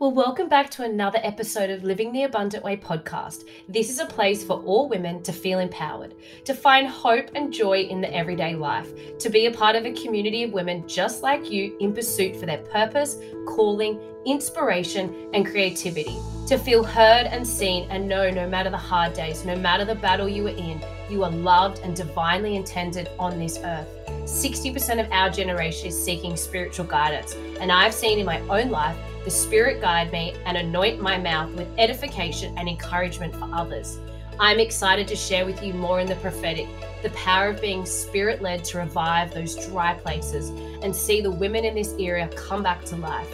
Well, welcome back to another episode of Living the Abundant Way podcast. This is a place for all women to feel empowered, to find hope and joy in the everyday life, to be a part of a community of women just like you in pursuit for their purpose, calling, inspiration, and creativity, to feel heard and seen and know no matter the hard days, no matter the battle you are in, you are loved and divinely intended on this earth. 60% of our generation is seeking spiritual guidance, and I've seen in my own life the Spirit guide me and anoint my mouth with edification and encouragement for others. I'm excited to share with you more in the prophetic, the power of being spirit led to revive those dry places and see the women in this area come back to life.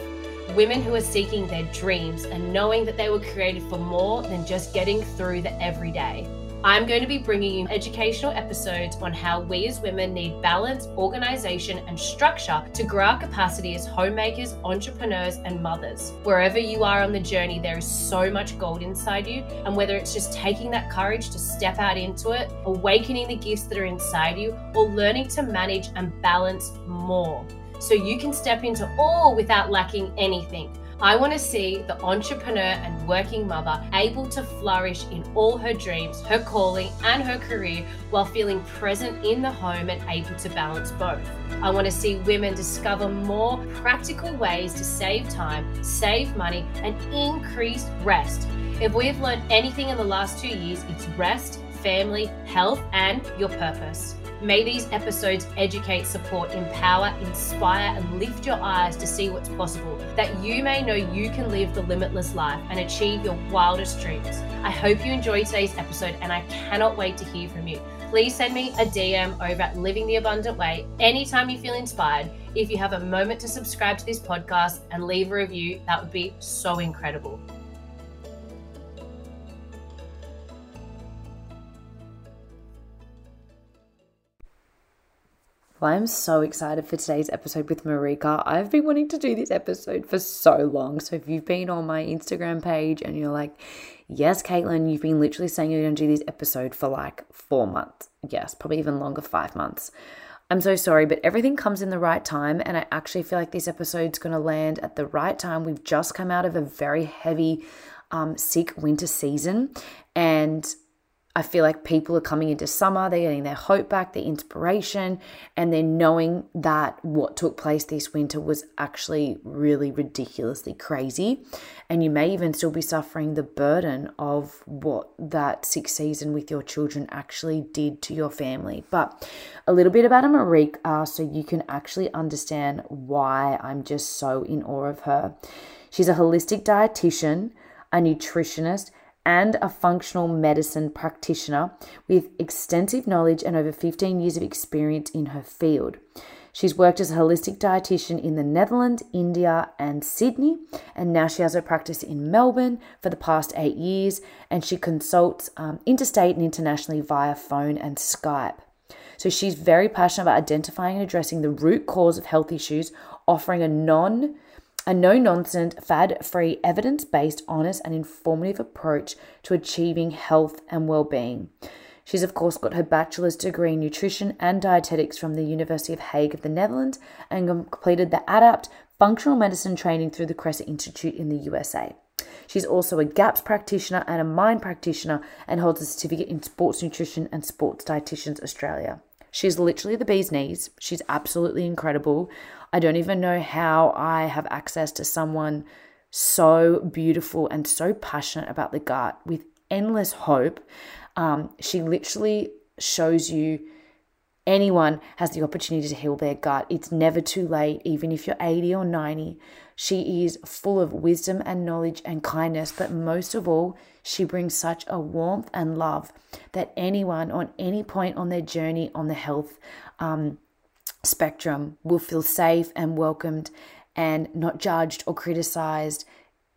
Women who are seeking their dreams and knowing that they were created for more than just getting through the everyday. I'm going to be bringing you educational episodes on how we as women need balance, organization, and structure to grow our capacity as homemakers, entrepreneurs, and mothers. Wherever you are on the journey, there is so much gold inside you. And whether it's just taking that courage to step out into it, awakening the gifts that are inside you, or learning to manage and balance more so you can step into all without lacking anything. I want to see the entrepreneur and working mother able to flourish in all her dreams, her calling, and her career while feeling present in the home and able to balance both. I want to see women discover more practical ways to save time, save money, and increase rest. If we have learned anything in the last two years, it's rest, family, health, and your purpose. May these episodes educate, support, empower, inspire, and lift your eyes to see what's possible, that you may know you can live the limitless life and achieve your wildest dreams. I hope you enjoyed today's episode, and I cannot wait to hear from you. Please send me a DM over at Living the Abundant Way anytime you feel inspired. If you have a moment to subscribe to this podcast and leave a review, that would be so incredible. Well, I'm so excited for today's episode with Marika. I've been wanting to do this episode for so long. So if you've been on my Instagram page and you're like, yes, Caitlin, you've been literally saying you're going to do this episode for like four months. Yes, probably even longer, five months. I'm so sorry, but everything comes in the right time. And I actually feel like this episode's going to land at the right time. We've just come out of a very heavy, um, sick winter season. And I feel like people are coming into summer, they're getting their hope back, their inspiration, and they're knowing that what took place this winter was actually really ridiculously crazy. And you may even still be suffering the burden of what that sixth season with your children actually did to your family. But a little bit about Marika uh, so you can actually understand why I'm just so in awe of her. She's a holistic dietitian, a nutritionist, and a functional medicine practitioner with extensive knowledge and over 15 years of experience in her field. She's worked as a holistic dietitian in the Netherlands, India, and Sydney, and now she has her practice in Melbourne for the past eight years, and she consults um, interstate and internationally via phone and Skype. So she's very passionate about identifying and addressing the root cause of health issues, offering a non a no nonsense, fad free, evidence based, honest, and informative approach to achieving health and well being. She's, of course, got her bachelor's degree in nutrition and dietetics from the University of Hague of the Netherlands and completed the ADAPT functional medicine training through the Kresser Institute in the USA. She's also a GAPS practitioner and a MIND practitioner and holds a certificate in sports nutrition and sports dietitians Australia. She's literally the bee's knees. She's absolutely incredible. I don't even know how I have access to someone so beautiful and so passionate about the gut with endless hope. Um, she literally shows you anyone has the opportunity to heal their gut. It's never too late, even if you're 80 or 90. She is full of wisdom and knowledge and kindness, but most of all, she brings such a warmth and love that anyone on any point on their journey on the health um, spectrum will feel safe and welcomed and not judged or criticized.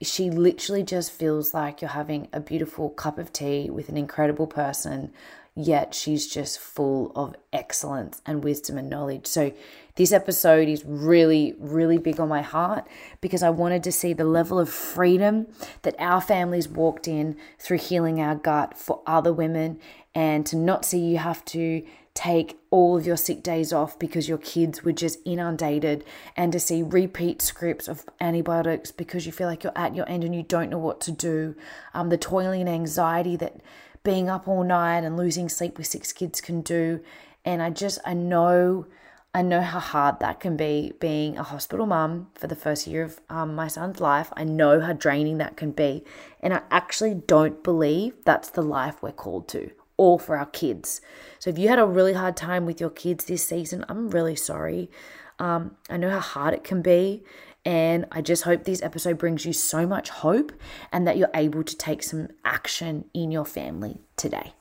She literally just feels like you're having a beautiful cup of tea with an incredible person. yet she's just full of excellence and wisdom and knowledge. So, this episode is really, really big on my heart because I wanted to see the level of freedom that our families walked in through healing our gut for other women and to not see you have to take all of your sick days off because your kids were just inundated and to see repeat scripts of antibiotics because you feel like you're at your end and you don't know what to do um, the toiling and anxiety that being up all night and losing sleep with six kids can do and i just i know I know how hard that can be being a hospital mum for the first year of um, my son's life. I know how draining that can be. And I actually don't believe that's the life we're called to all for our kids. So if you had a really hard time with your kids this season, I'm really sorry. Um, I know how hard it can be. And I just hope this episode brings you so much hope and that you're able to take some action in your family today.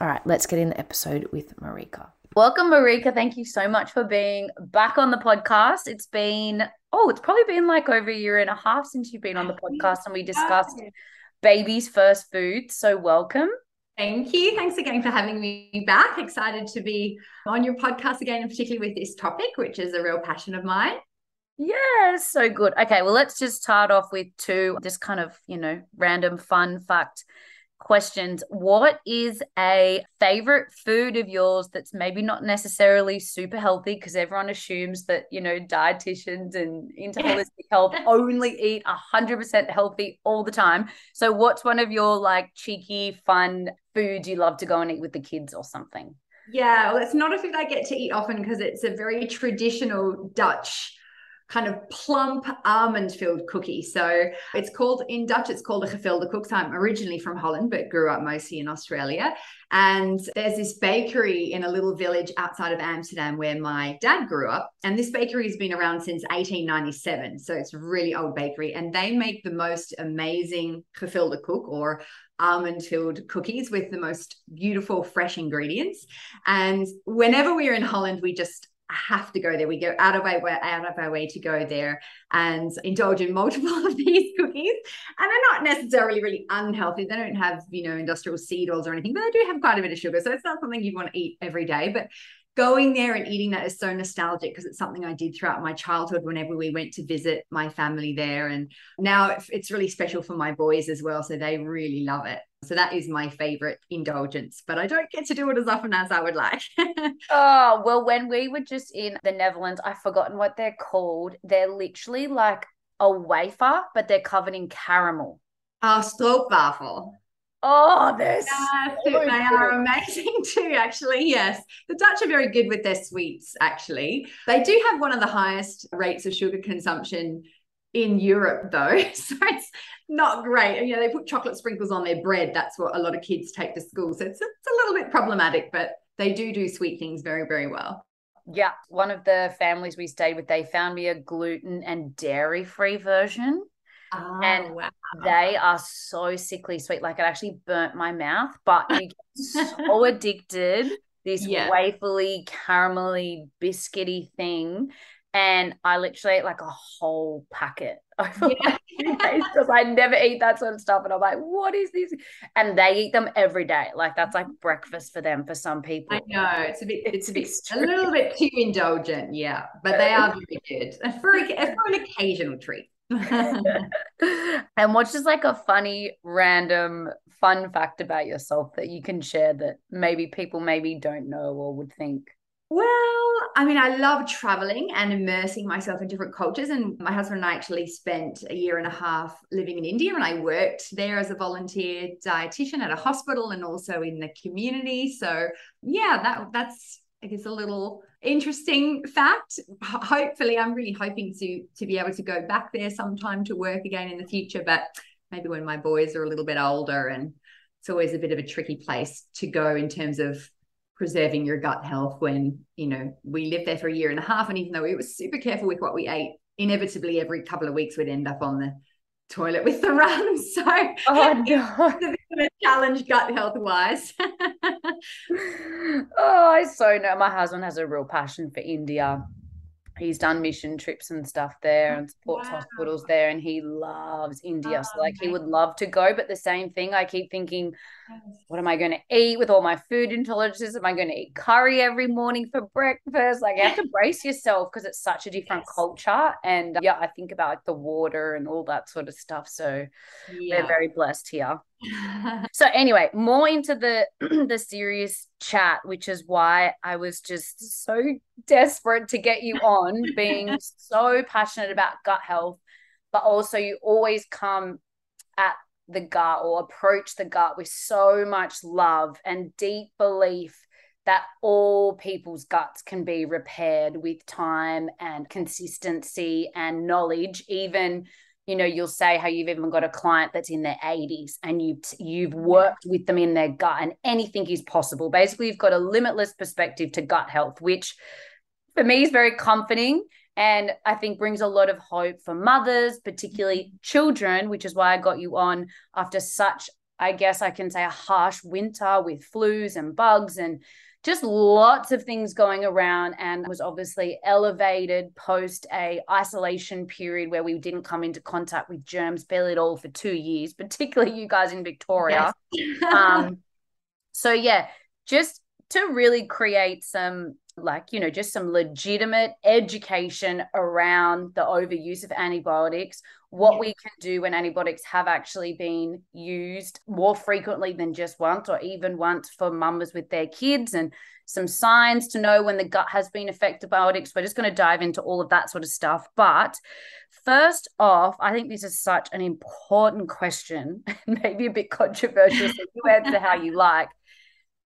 All right, let's get in the episode with Marika. Welcome, Marika. Thank you so much for being back on the podcast. It's been, oh, it's probably been like over a year and a half since you've been on the podcast and we discussed baby's first food. So, welcome. Thank you. Thanks again for having me back. Excited to be on your podcast again, and particularly with this topic, which is a real passion of mine. Yeah, so good. Okay, well, let's just start off with two just kind of, you know, random fun fact questions. What is a favorite food of yours that's maybe not necessarily super healthy? Because everyone assumes that, you know, dietitians and into holistic health only eat 100% healthy all the time. So, what's one of your like cheeky, fun foods you love to go and eat with the kids or something? Yeah, well, it's not a food I get to eat often because it's a very traditional Dutch kind of plump almond filled cookie. So it's called in Dutch, it's called a gevulde koek. I'm originally from Holland, but grew up mostly in Australia. And there's this bakery in a little village outside of Amsterdam where my dad grew up. And this bakery has been around since 1897. So it's a really old bakery. And they make the most amazing gevulde koek or almond filled cookies with the most beautiful, fresh ingredients. And whenever we're in Holland, we just have to go there. We go out of our way, out of our way to go there and indulge in multiple of these cookies. And they're not necessarily really unhealthy. They don't have, you know, industrial seed oils or anything, but they do have quite a bit of sugar. So it's not something you'd want to eat every day. But going there and eating that is so nostalgic because it's something I did throughout my childhood whenever we went to visit my family there. And now it's really special for my boys as well. So they really love it. So that is my favorite indulgence, but I don't get to do it as often as I would like. oh, well, when we were just in the Netherlands, I've forgotten what they're called. They're literally like a wafer, but they're covered in caramel. Oh, stroopwafel. Oh, they're so oh, they are amazing too, actually. Yes. The Dutch are very good with their sweets, actually. They do have one of the highest rates of sugar consumption in Europe, though. So it's not great. You know, they put chocolate sprinkles on their bread. That's what a lot of kids take to school. So it's, it's a little bit problematic, but they do do sweet things very, very well. Yeah. One of the families we stayed with, they found me a gluten and dairy free version. Oh, and wow. they are so sickly sweet. Like it actually burnt my mouth, but you get so addicted. This yeah. waferly, caramelly, biscuity thing and I literally ate like a whole packet over yeah. because I never eat that sort of stuff. And I'm like, what is this? And they eat them every day. Like that's like mm-hmm. breakfast for them for some people. I know it's a bit, it's a bit, a little bit too indulgent. Yeah, but they are very good for, a, for an occasional treat. and what's just like a funny, random, fun fact about yourself that you can share that maybe people maybe don't know or would think? Well, I mean, I love traveling and immersing myself in different cultures. And my husband and I actually spent a year and a half living in India, and I worked there as a volunteer dietitian at a hospital and also in the community. So, yeah, that that's I guess a little interesting fact. hopefully, I'm really hoping to to be able to go back there sometime to work again in the future, but maybe when my boys are a little bit older and it's always a bit of a tricky place to go in terms of preserving your gut health when you know we lived there for a year and a half and even though we were super careful with what we ate inevitably every couple of weeks we'd end up on the toilet with the run. so oh no a challenge gut health wise oh i so know my husband has a real passion for india he's done mission trips and stuff there and supports wow. hospitals there and he loves India. Oh, so like he oh, would love to go, but the same thing, I keep thinking, what am I going to eat with all my food intolerances? Am I going to eat curry every morning for breakfast? Like you have to brace yourself because it's such a different yes. culture. And uh, yeah, I think about like the water and all that sort of stuff. So yeah. we're very blessed here. so anyway, more into the the serious chat, which is why I was just so desperate to get you on, being so passionate about gut health, but also you always come at the gut or approach the gut with so much love and deep belief that all people's guts can be repaired with time and consistency and knowledge. Even you know you'll say how you've even got a client that's in their 80s and you you've worked with them in their gut and anything is possible. Basically you've got a limitless perspective to gut health which for me is very comforting and i think brings a lot of hope for mothers particularly children which is why i got you on after such i guess i can say a harsh winter with flus and bugs and just lots of things going around and was obviously elevated post a isolation period where we didn't come into contact with germs barely at all for two years particularly you guys in victoria yes. um, so yeah just to really create some like you know just some legitimate education around the overuse of antibiotics what yeah. we can do when antibiotics have actually been used more frequently than just once or even once for mums with their kids and some signs to know when the gut has been affected by antibiotics. We're just going to dive into all of that sort of stuff. But first off i think this is such an important question maybe a bit controversial so you answer how you like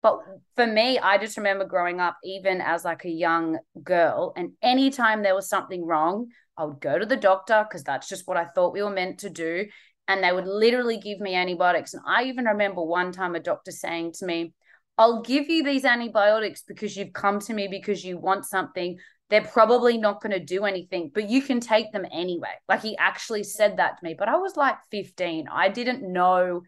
but for me, I just remember growing up, even as like a young girl, and anytime there was something wrong, I would go to the doctor because that's just what I thought we were meant to do. And they would literally give me antibiotics. And I even remember one time a doctor saying to me, I'll give you these antibiotics because you've come to me because you want something. They're probably not going to do anything, but you can take them anyway. Like he actually said that to me. But I was like 15. I didn't know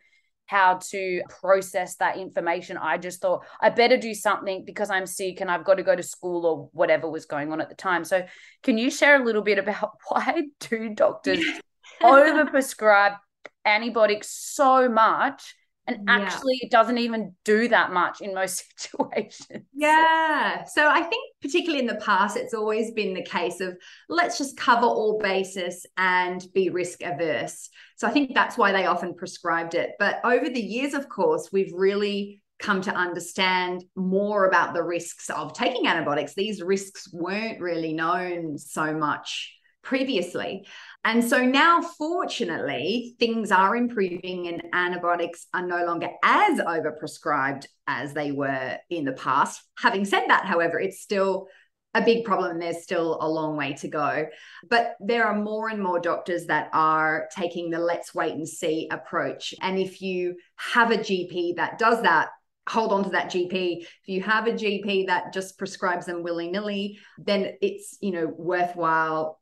how to process that information. I just thought I better do something because I'm sick and I've got to go to school or whatever was going on at the time. So, can you share a little bit about why do doctors overprescribe antibiotics so much and actually yeah. it doesn't even do that much in most situations. Yeah. So i think particularly in the past it's always been the case of let's just cover all bases and be risk averse. So i think that's why they often prescribed it. But over the years of course we've really come to understand more about the risks of taking antibiotics. These risks weren't really known so much previously. And so now, fortunately, things are improving and antibiotics are no longer as overprescribed as they were in the past. Having said that, however, it's still a big problem and there's still a long way to go. But there are more and more doctors that are taking the let's wait and see approach. And if you have a GP that does that, hold on to that GP. If you have a GP that just prescribes them willy nilly, then it's, you know, worthwhile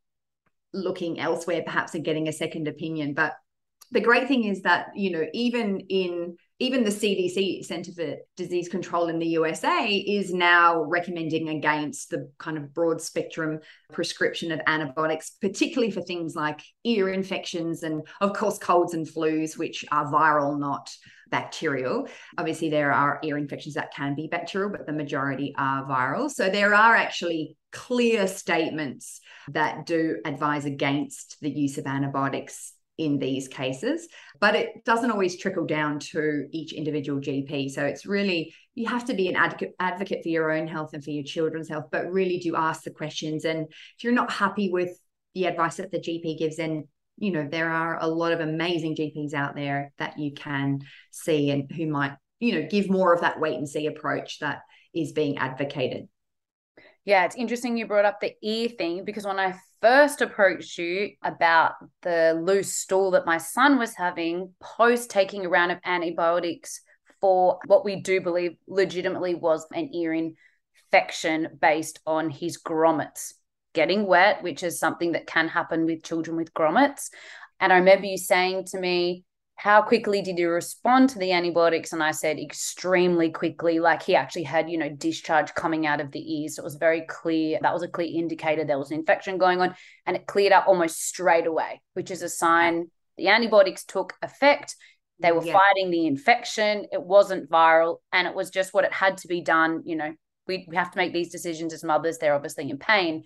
looking elsewhere perhaps and getting a second opinion. But the great thing is that you know even in even the CDC Center for Disease Control in the USA is now recommending against the kind of broad spectrum prescription of antibiotics, particularly for things like ear infections and, of course, colds and flus, which are viral, not bacterial. Obviously, there are ear infections that can be bacterial, but the majority are viral. So there are actually clear statements that do advise against the use of antibiotics in these cases, but it doesn't always trickle down to each individual GP. So it's really, you have to be an advocate, for your own health and for your children's health, but really do ask the questions. And if you're not happy with the advice that the GP gives, then you know there are a lot of amazing GPs out there that you can see and who might you know give more of that wait and see approach that is being advocated. Yeah, it's interesting you brought up the ear thing because when I first approached you about the loose stool that my son was having post taking a round of antibiotics for what we do believe legitimately was an ear infection based on his grommets getting wet, which is something that can happen with children with grommets. And I remember you saying to me, how quickly did you respond to the antibiotics? And I said, extremely quickly. Like he actually had, you know, discharge coming out of the ears. So it was very clear. That was a clear indicator there was an infection going on. And it cleared up almost straight away, which is a sign the antibiotics took effect. They were yeah. fighting the infection. It wasn't viral. And it was just what it had to be done. You know, we, we have to make these decisions as mothers. They're obviously in pain.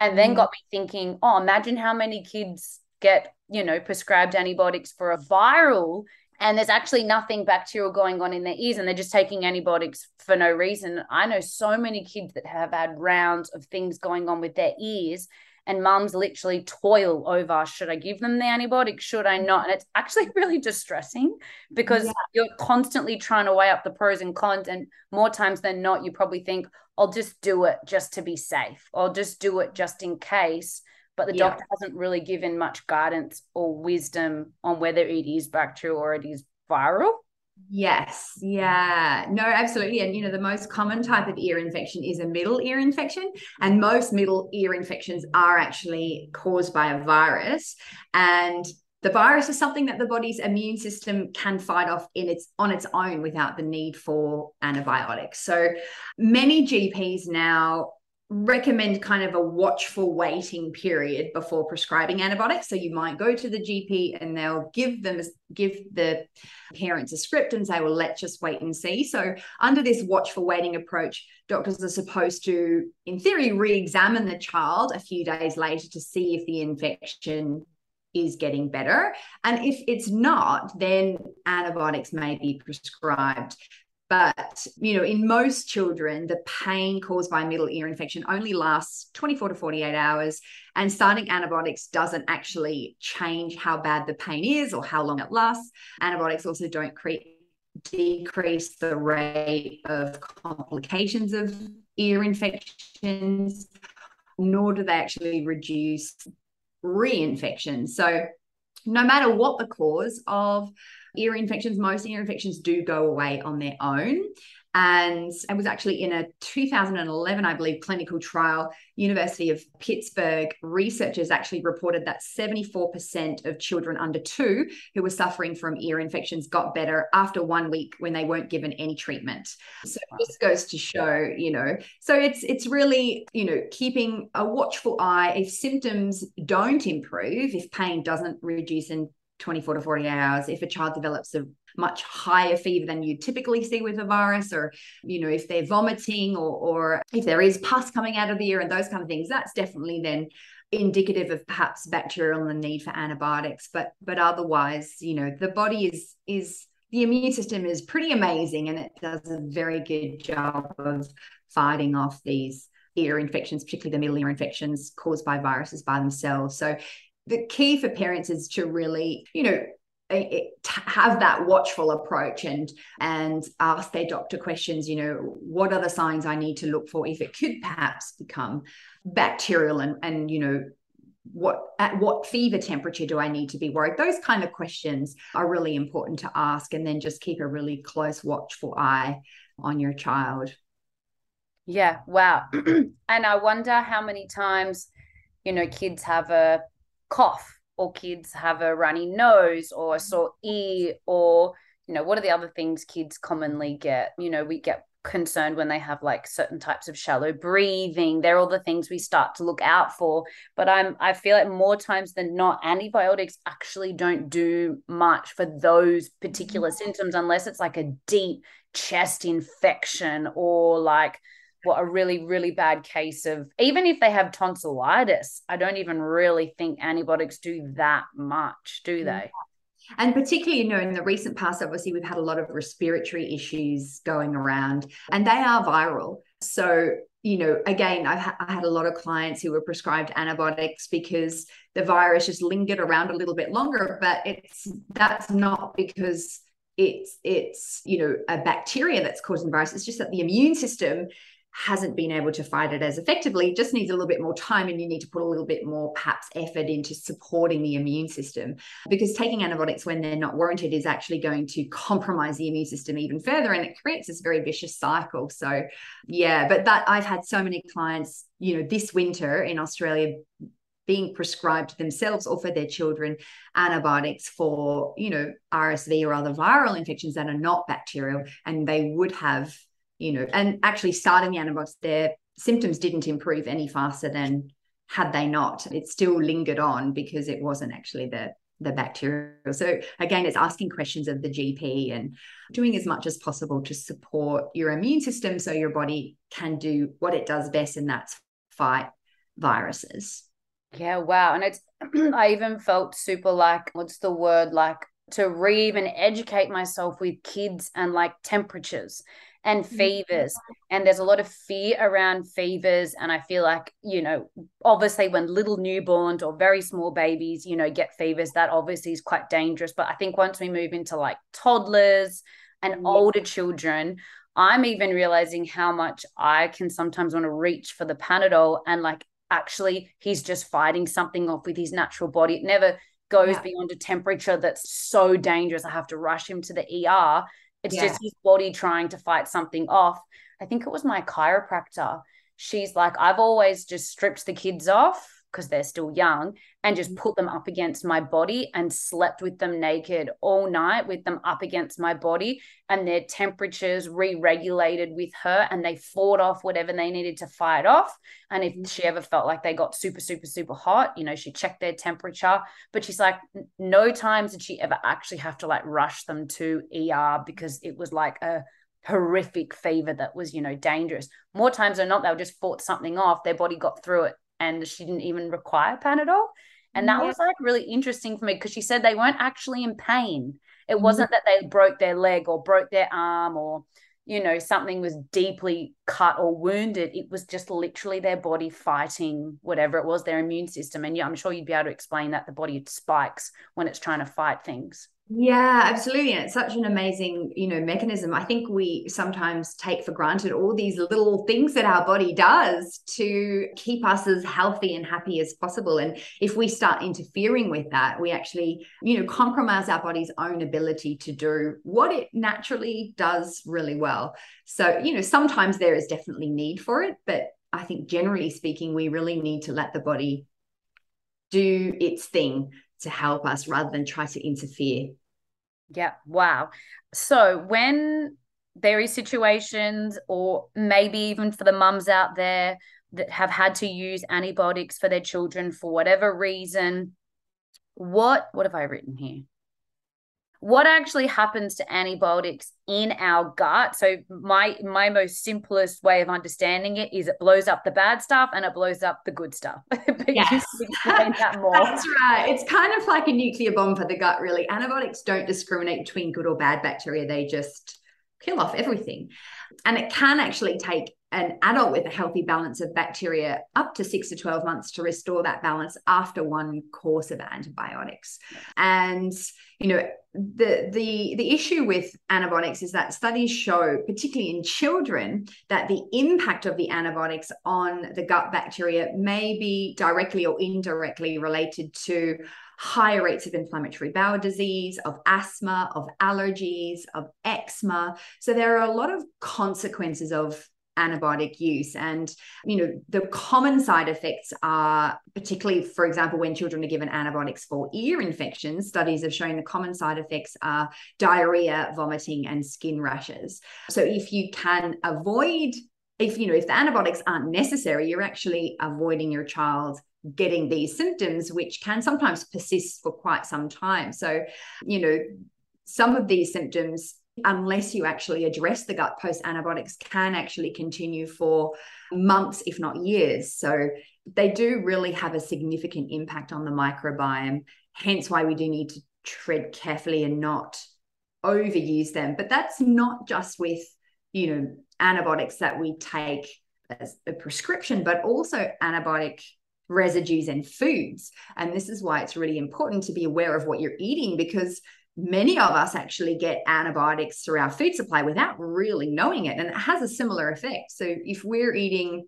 And then mm. got me thinking, oh, imagine how many kids get you know prescribed antibiotics for a viral and there's actually nothing bacterial going on in their ears and they're just taking antibiotics for no reason. I know so many kids that have had rounds of things going on with their ears and mums literally toil over should i give them the antibiotic? Should i not? And it's actually really distressing because yeah. you're constantly trying to weigh up the pros and cons and more times than not you probably think i'll just do it just to be safe. I'll just do it just in case but the yeah. doctor hasn't really given much guidance or wisdom on whether it is bacterial or it is viral. Yes. Yeah. No, absolutely. And, you know, the most common type of ear infection is a middle ear infection. And most middle ear infections are actually caused by a virus. And the virus is something that the body's immune system can fight off in its on its own without the need for antibiotics. So many GPs now recommend kind of a watchful waiting period before prescribing antibiotics. So you might go to the gp and they'll give them give the parents a script and say well let's just wait and see. So under this watchful waiting approach doctors are supposed to in theory re-examine the child a few days later to see if the infection is getting better. And if it's not then antibiotics may be prescribed but, you know, in most children, the pain caused by middle ear infection only lasts 24 to 48 hours. And starting antibiotics doesn't actually change how bad the pain is or how long it lasts. Antibiotics also don't create decrease the rate of complications of ear infections, nor do they actually reduce reinfections. So, no matter what the cause of ear infections, most ear infections do go away on their own. And it was actually in a 2011, I believe, clinical trial. University of Pittsburgh researchers actually reported that 74% of children under two who were suffering from ear infections got better after one week when they weren't given any treatment. So this goes to show, you know, so it's it's really, you know, keeping a watchful eye if symptoms don't improve, if pain doesn't reduce in 24 to 48 hours. If a child develops a much higher fever than you typically see with a virus or you know if they're vomiting or or if there is pus coming out of the ear and those kind of things that's definitely then indicative of perhaps bacterial and the need for antibiotics. But but otherwise you know the body is is the immune system is pretty amazing and it does a very good job of fighting off these ear infections particularly the middle ear infections caused by viruses by themselves. So the key for parents is to really, you know, have that watchful approach and and ask their doctor questions you know what are the signs i need to look for? If it could perhaps become bacterial and and you know what at what fever temperature do i need to be worried? Those kind of questions are really important to ask and then just keep a really close watchful eye on your child. Yeah wow. And i wonder how many times you know kids have a cough or kids have a runny nose or a sore ear or you know what are the other things kids commonly get? You know we get concerned when they have like certain types of shallow breathing. They're all the things we start to look out for. But i'm i feel like more times than not antibiotics actually don't do much for those particular mm-hmm. symptoms unless it's like a deep chest infection or like what a really really bad case of even if they have tonsillitis i don't even really think antibiotics do that much do they? And particularly you know in the recent past obviously we've had a lot of respiratory issues going around and they are viral. So you know again I've ha- I had a lot of clients who were prescribed antibiotics because the virus just lingered around a little bit longer but it's that's not because it's it's you know a bacteria that's causing virus. It's just that the immune system hasn't been able to fight it as effectively just needs a little bit more time and you need to put a little bit more perhaps effort into supporting the immune system because taking antibiotics when they're not warranted is actually going to compromise the immune system even further and it creates this very vicious cycle so yeah but that i've had so many clients you know this winter in australia being prescribed themselves or for their children antibiotics for, you know, RSV or other viral infections that are not bacterial. And they would have, you know, and actually starting the antibiotics, their symptoms didn't improve any faster than had they not. It still lingered on because it wasn't actually the the bacterial. So again, it's asking questions of the GP and doing as much as possible to support your immune system so your body can do what it does best, and that's fight viruses. Yeah, wow. And it's I even felt super like what's the word like to re even educate myself with kids and like temperatures and mm-hmm. fevers. And there's a lot of fear around fevers. And I feel like, you know, obviously when little newborns or very small babies, you know, get fevers, that obviously is quite dangerous. But I think once we move into like toddlers and yeah. older children, I'm even realizing how much I can sometimes want to reach for the Panadol and like actually he's just fighting something off with his natural body. It never goes yeah. beyond a temperature that's so dangerous. I have to rush him to the ER. It's yeah. just his body trying to fight something off. I think it was my chiropractor. She's like, I've always just stripped the kids off because they're still young and just mm-hmm. put them up against my body and slept with them naked all night with them up against my body and their temperatures re-regulated with her and they fought off whatever they needed to fight off and if mm-hmm. she ever felt like they got super super super hot you know she checked their temperature but she's like no times did she ever actually have to like rush them to ER because it was like a horrific fever that was you know dangerous more times than not they'll just fought something off their body got through it and she didn't even require Panadol. And that yeah. was like really interesting for me because she said they weren't actually in pain. It mm-hmm. wasn't that they broke their leg or broke their arm or, you know, something was deeply cut or wounded. It was just literally their body fighting whatever it was, their immune system. And yeah, I'm sure you'd be able to explain that the body spikes when it's trying to fight things. Yeah, absolutely. And it's such an amazing, you know, mechanism. I think we sometimes take for granted all these little things that our body does to keep us as healthy and happy as possible. And if we start interfering with that, we actually, you know, compromise our body's own ability to do what it naturally does really well. So, you know, sometimes there is definitely need for it, but I think generally speaking, we really need to let the body do its thing to help us rather than try to interfere. Yeah. Wow. So when there is situations or maybe even for the mums out there that have had to use antibiotics for their children for whatever reason what what have i written here what actually happens to antibiotics in our gut? So my my most simplest way of understanding it is it blows up the bad stuff and it blows up the good stuff. Yes. that more. that's right. It's kind of like a nuclear bomb for the gut really. Antibiotics don't discriminate between good or bad bacteria. They just kill off everything and it can actually take an adult with a healthy balance of bacteria up to six to 12 months to restore that balance after one course of antibiotics. And, you know, the the the issue with antibiotics is that studies show particularly in children that the impact of the antibiotics on the gut bacteria may be directly or indirectly related to higher rates of inflammatory bowel disease, of asthma, of allergies, of eczema. So there are a lot of consequences of antibiotic use and you know the common side effects are particularly for example when children are given antibiotics for ear infections studies have shown the common side effects are diarrhea vomiting and skin rashes so if you can avoid if you know if the antibiotics aren't necessary you're actually avoiding your child getting these symptoms which can sometimes persist for quite some time. So you know some of these symptoms unless you actually address the gut post antibiotics can actually continue for months if not years. So they do really have a significant impact on the microbiome hence why we do need to tread carefully and not overuse them. But that's not just with you know antibiotics that we take as a prescription but also antibiotic residues and foods. And this is why it's really important to be aware of what you're eating because many of us actually get antibiotics through our food supply without really knowing it and it has a similar effect. So if we're eating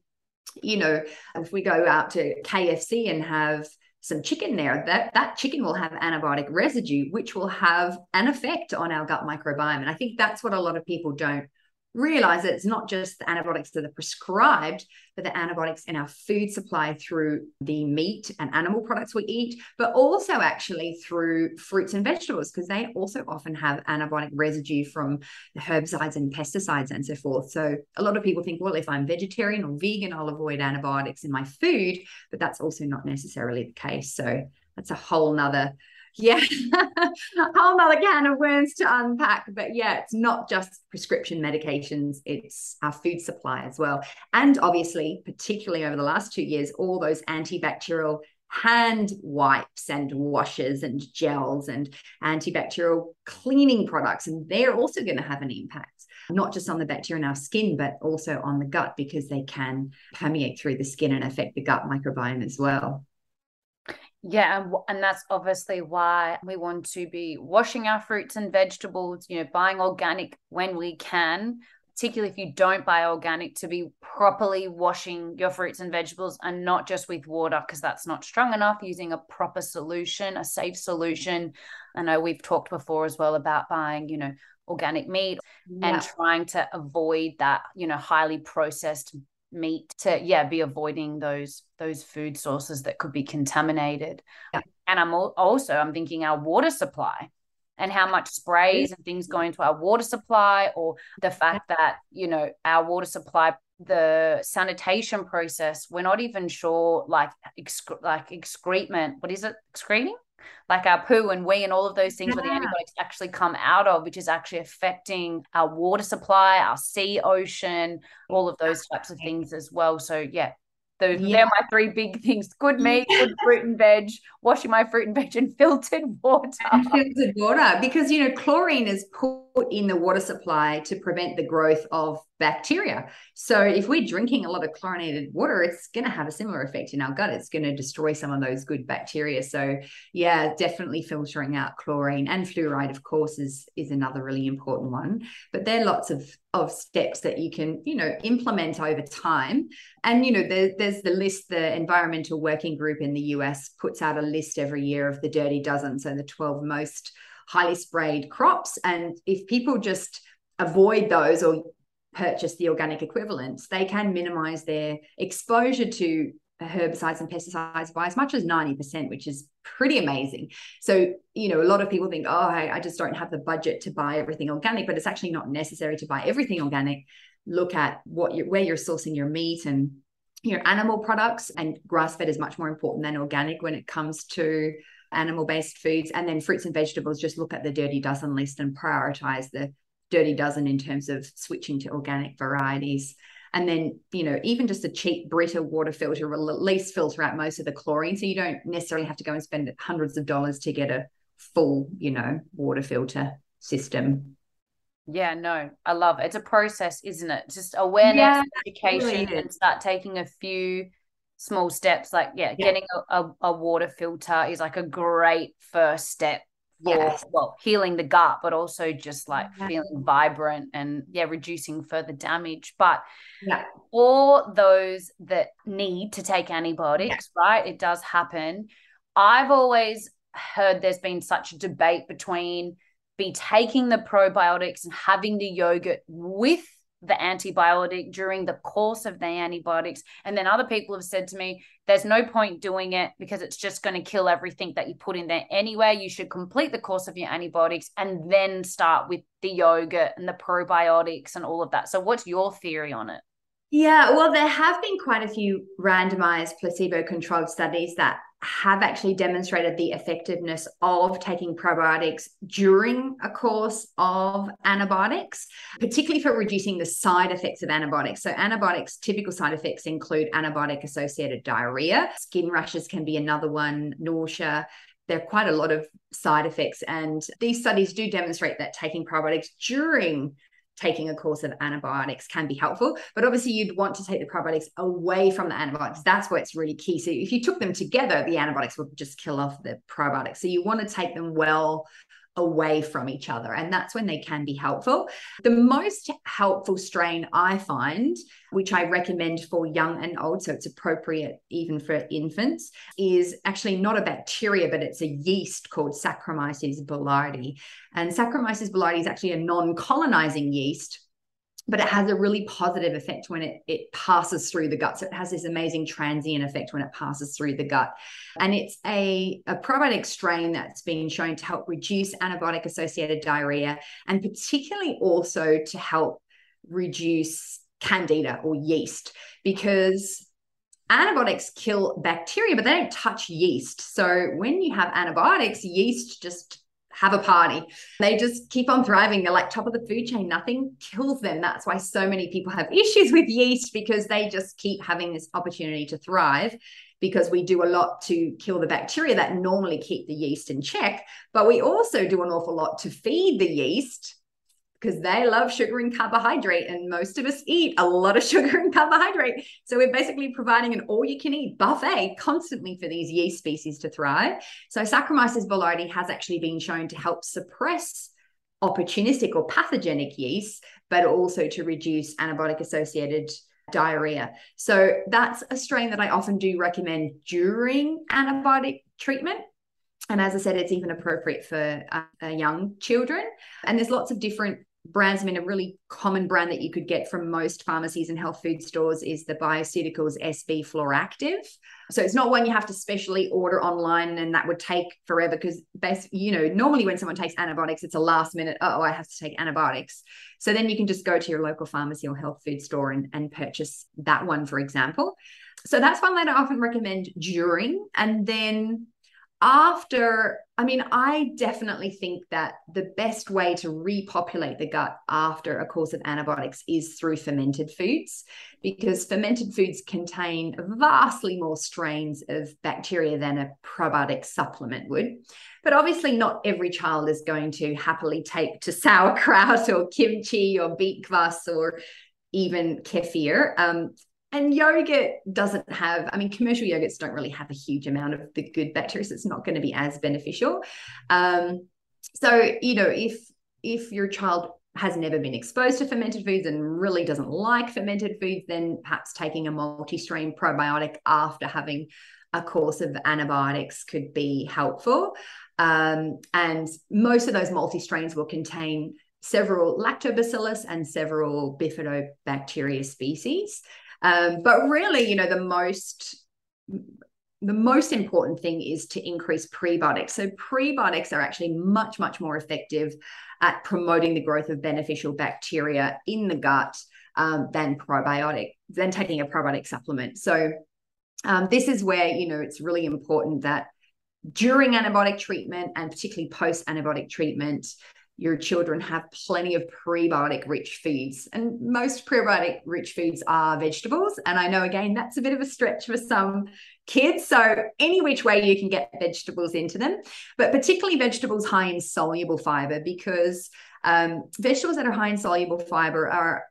you know if we go out to KFC and have some chicken there that that chicken will have antibiotic residue which will have an effect on our gut microbiome. And i think that's what a lot of people don't realize that it's not just the antibiotics that are prescribed, but the antibiotics in our food supply through the meat and animal products we eat, but also actually through fruits and vegetables, because they also often have antibiotic residue from the herbicides and pesticides and so forth. So a lot of people think, well, if I'm vegetarian or vegan, I'll avoid antibiotics in my food, but that's also not necessarily the case. So that's a whole nother yeah, whole nother can of worms to unpack. But yeah, it's not just prescription medications, it's our food supply as well. And obviously, particularly over the last two years, all those antibacterial hand wipes and washes and gels and antibacterial cleaning products. And they're also going to have an impact, not just on the bacteria in our skin, but also on the gut because they can permeate through the skin and affect the gut microbiome as well. Yeah, and, and that's obviously why we want to be washing our fruits and vegetables, you know, buying organic when we can, particularly if you don't buy organic, to be properly washing your fruits and vegetables and not just with water, because that's not strong enough, using a proper solution, a safe solution. I know we've talked before as well about buying, you know, organic meat yeah. and trying to avoid that, you know, highly processed meat to yeah be avoiding those those food sources that could be contaminated. Yeah. and i'm also i'm thinking our water supply and how much sprays and things go into our water supply or the fact that you know our water supply the sanitation process we're not even sure like excre- like excrement what is it? Excreting like our poo and wee and all of those things yeah. where the antibiotics actually come out of, which is actually affecting our water supply, our sea ocean, all of those types of things as well. So yeah, those yeah. they're my three big things: good meat, good fruit and veg, washing my fruit and veg, and filtered water. And filtered water, because you know chlorine is put in the water supply to prevent the growth of bacteria. So if we're drinking a lot of chlorinated water, it's going to have a similar effect in our gut. It's going to destroy some of those good bacteria. So yeah, definitely filtering out chlorine and fluoride, of course, is is another really important one. But there are lots of of steps that you can you know implement over time. And you know there, there's the list. The Environmental Working Group in the US puts out a list every year of the dirty dozen, so the 12 most highly sprayed crops. And if people just avoid those or purchase the organic equivalents, they can minimize their exposure to herbicides and pesticides by as much as 90%, which is pretty amazing. So, you know, a lot of people think, oh, hey, I just don't have the budget to buy everything organic, but it's actually not necessary to buy everything organic. Look at what you where you're sourcing your meat and your animal products, and grass fed is much more important than organic when it comes to animal based foods. And then fruits and vegetables, just look at the dirty dozen list and prioritize the dirty dozen in terms of switching to organic varieties. And then, you know, even just a cheap Brita water filter will at least filter out most of the chlorine. So you don't necessarily have to go and spend hundreds of dollars to get a full, you know, water filter system. Yeah, no, I love it. It's a process, isn't it? Just awareness, yeah, education, really and start taking a few small steps. Like, yeah, yeah. getting a, a, a water filter is like a great first step for yes. well healing the gut but also just like yeah. feeling vibrant and yeah reducing further damage but yeah for those that need to take antibiotics yeah. right it does happen i've always heard there's been such a debate between be taking the probiotics and having the yogurt with the antibiotic during the course of the antibiotics. And then other people have said to me, there's no point doing it because it's just going to kill everything that you put in there anyway. You should complete the course of your antibiotics and then start with the yogurt and the probiotics and all of that. So, what's your theory on it? Yeah, well, there have been quite a few randomized placebo controlled studies that have actually demonstrated the effectiveness of taking probiotics during a course of antibiotics, particularly for reducing the side effects of antibiotics. So, antibiotics' typical side effects include antibiotic associated diarrhea, skin rashes can be another one, nausea. There are quite a lot of side effects, and these studies do demonstrate that taking probiotics during taking a course of antibiotics can be helpful. But obviously, you'd want to take the probiotics away from the antibiotics. That's where it's really key. So if you took them together, the antibiotics would just kill off the probiotics. So you want to take them well away from each other. And that's when they can be helpful. The most helpful strain I find, which I recommend for young and old, so it's appropriate even for infants, is actually not a bacteria, but it's a yeast called Saccharomyces boulardii. And Saccharomyces boulardii is actually a non colonizing yeast but it has a really positive effect when it, it passes through the gut. So it has this amazing transient effect when it passes through the gut. And it's a, a probiotic strain that's been shown to help reduce antibiotic associated diarrhea and particularly also to help reduce candida or yeast because antibiotics kill bacteria, but they don't touch yeast. So when you have antibiotics, yeast just have a party. They just keep on thriving. They're like top of the food chain. Nothing kills them. That's why so many people have issues with yeast because they just keep having this opportunity to thrive because we do a lot to kill the bacteria that normally keep the yeast in check. But we also do an awful lot to feed the yeast because they love sugar and carbohydrate, and most of us eat a lot of sugar and carbohydrate. So we're basically providing an all-you-can-eat buffet constantly for these yeast species to thrive. So Saccharomyces boulardii has actually been shown to help suppress opportunistic or pathogenic yeast, but also to reduce antibiotic-associated diarrhea. So that's a strain that I often do recommend during antibiotic treatment and as I said, it's even appropriate for uh, young children. And there's lots of different brands. I mean, a really common brand that you could get from most pharmacies and health food stores is the Bioceuticals SB Floractiv. So it's not one you have to specially order online and that would take forever because, best, you know, normally when someone takes antibiotics, it's a last minute, oh, I have to take antibiotics. So then you can just go to your local pharmacy or health food store and, and purchase that one, for example. So that's one that I often recommend during. And then after i mean i definitely think that the best way to repopulate the gut after a course of antibiotics is through fermented foods because fermented foods contain vastly more strains of bacteria than a probiotic supplement would. But obviously not every child is going to happily take to sauerkraut or kimchi or beet kvass or even kefir. Um, and yogurt doesn't have, I mean, commercial yogurts don't really have a huge amount of the good bacteria, so it's not going to be as beneficial. Um, so, you know, if if your child has never been exposed to fermented foods and really doesn't like fermented foods, then perhaps taking a multi-strain probiotic after having a course of antibiotics could be helpful. Um, and most of those multi-strains will contain several lactobacillus and several bifidobacteria species. Um, but really, you know, the most the most important thing is to increase prebiotics. So prebiotics are actually much, much more effective at promoting the growth of beneficial bacteria in the gut um, than probiotic, than taking a probiotic supplement. So um, this is where, you know, it's really important that during antibiotic treatment and particularly post antibiotic treatment, your children have plenty of prebiotic rich foods. And most prebiotic rich foods are vegetables. And I know, again, that's a bit of a stretch for some kids. So, any which way you can get vegetables into them, but particularly vegetables high in soluble fiber, because um, vegetables that are high in soluble fiber are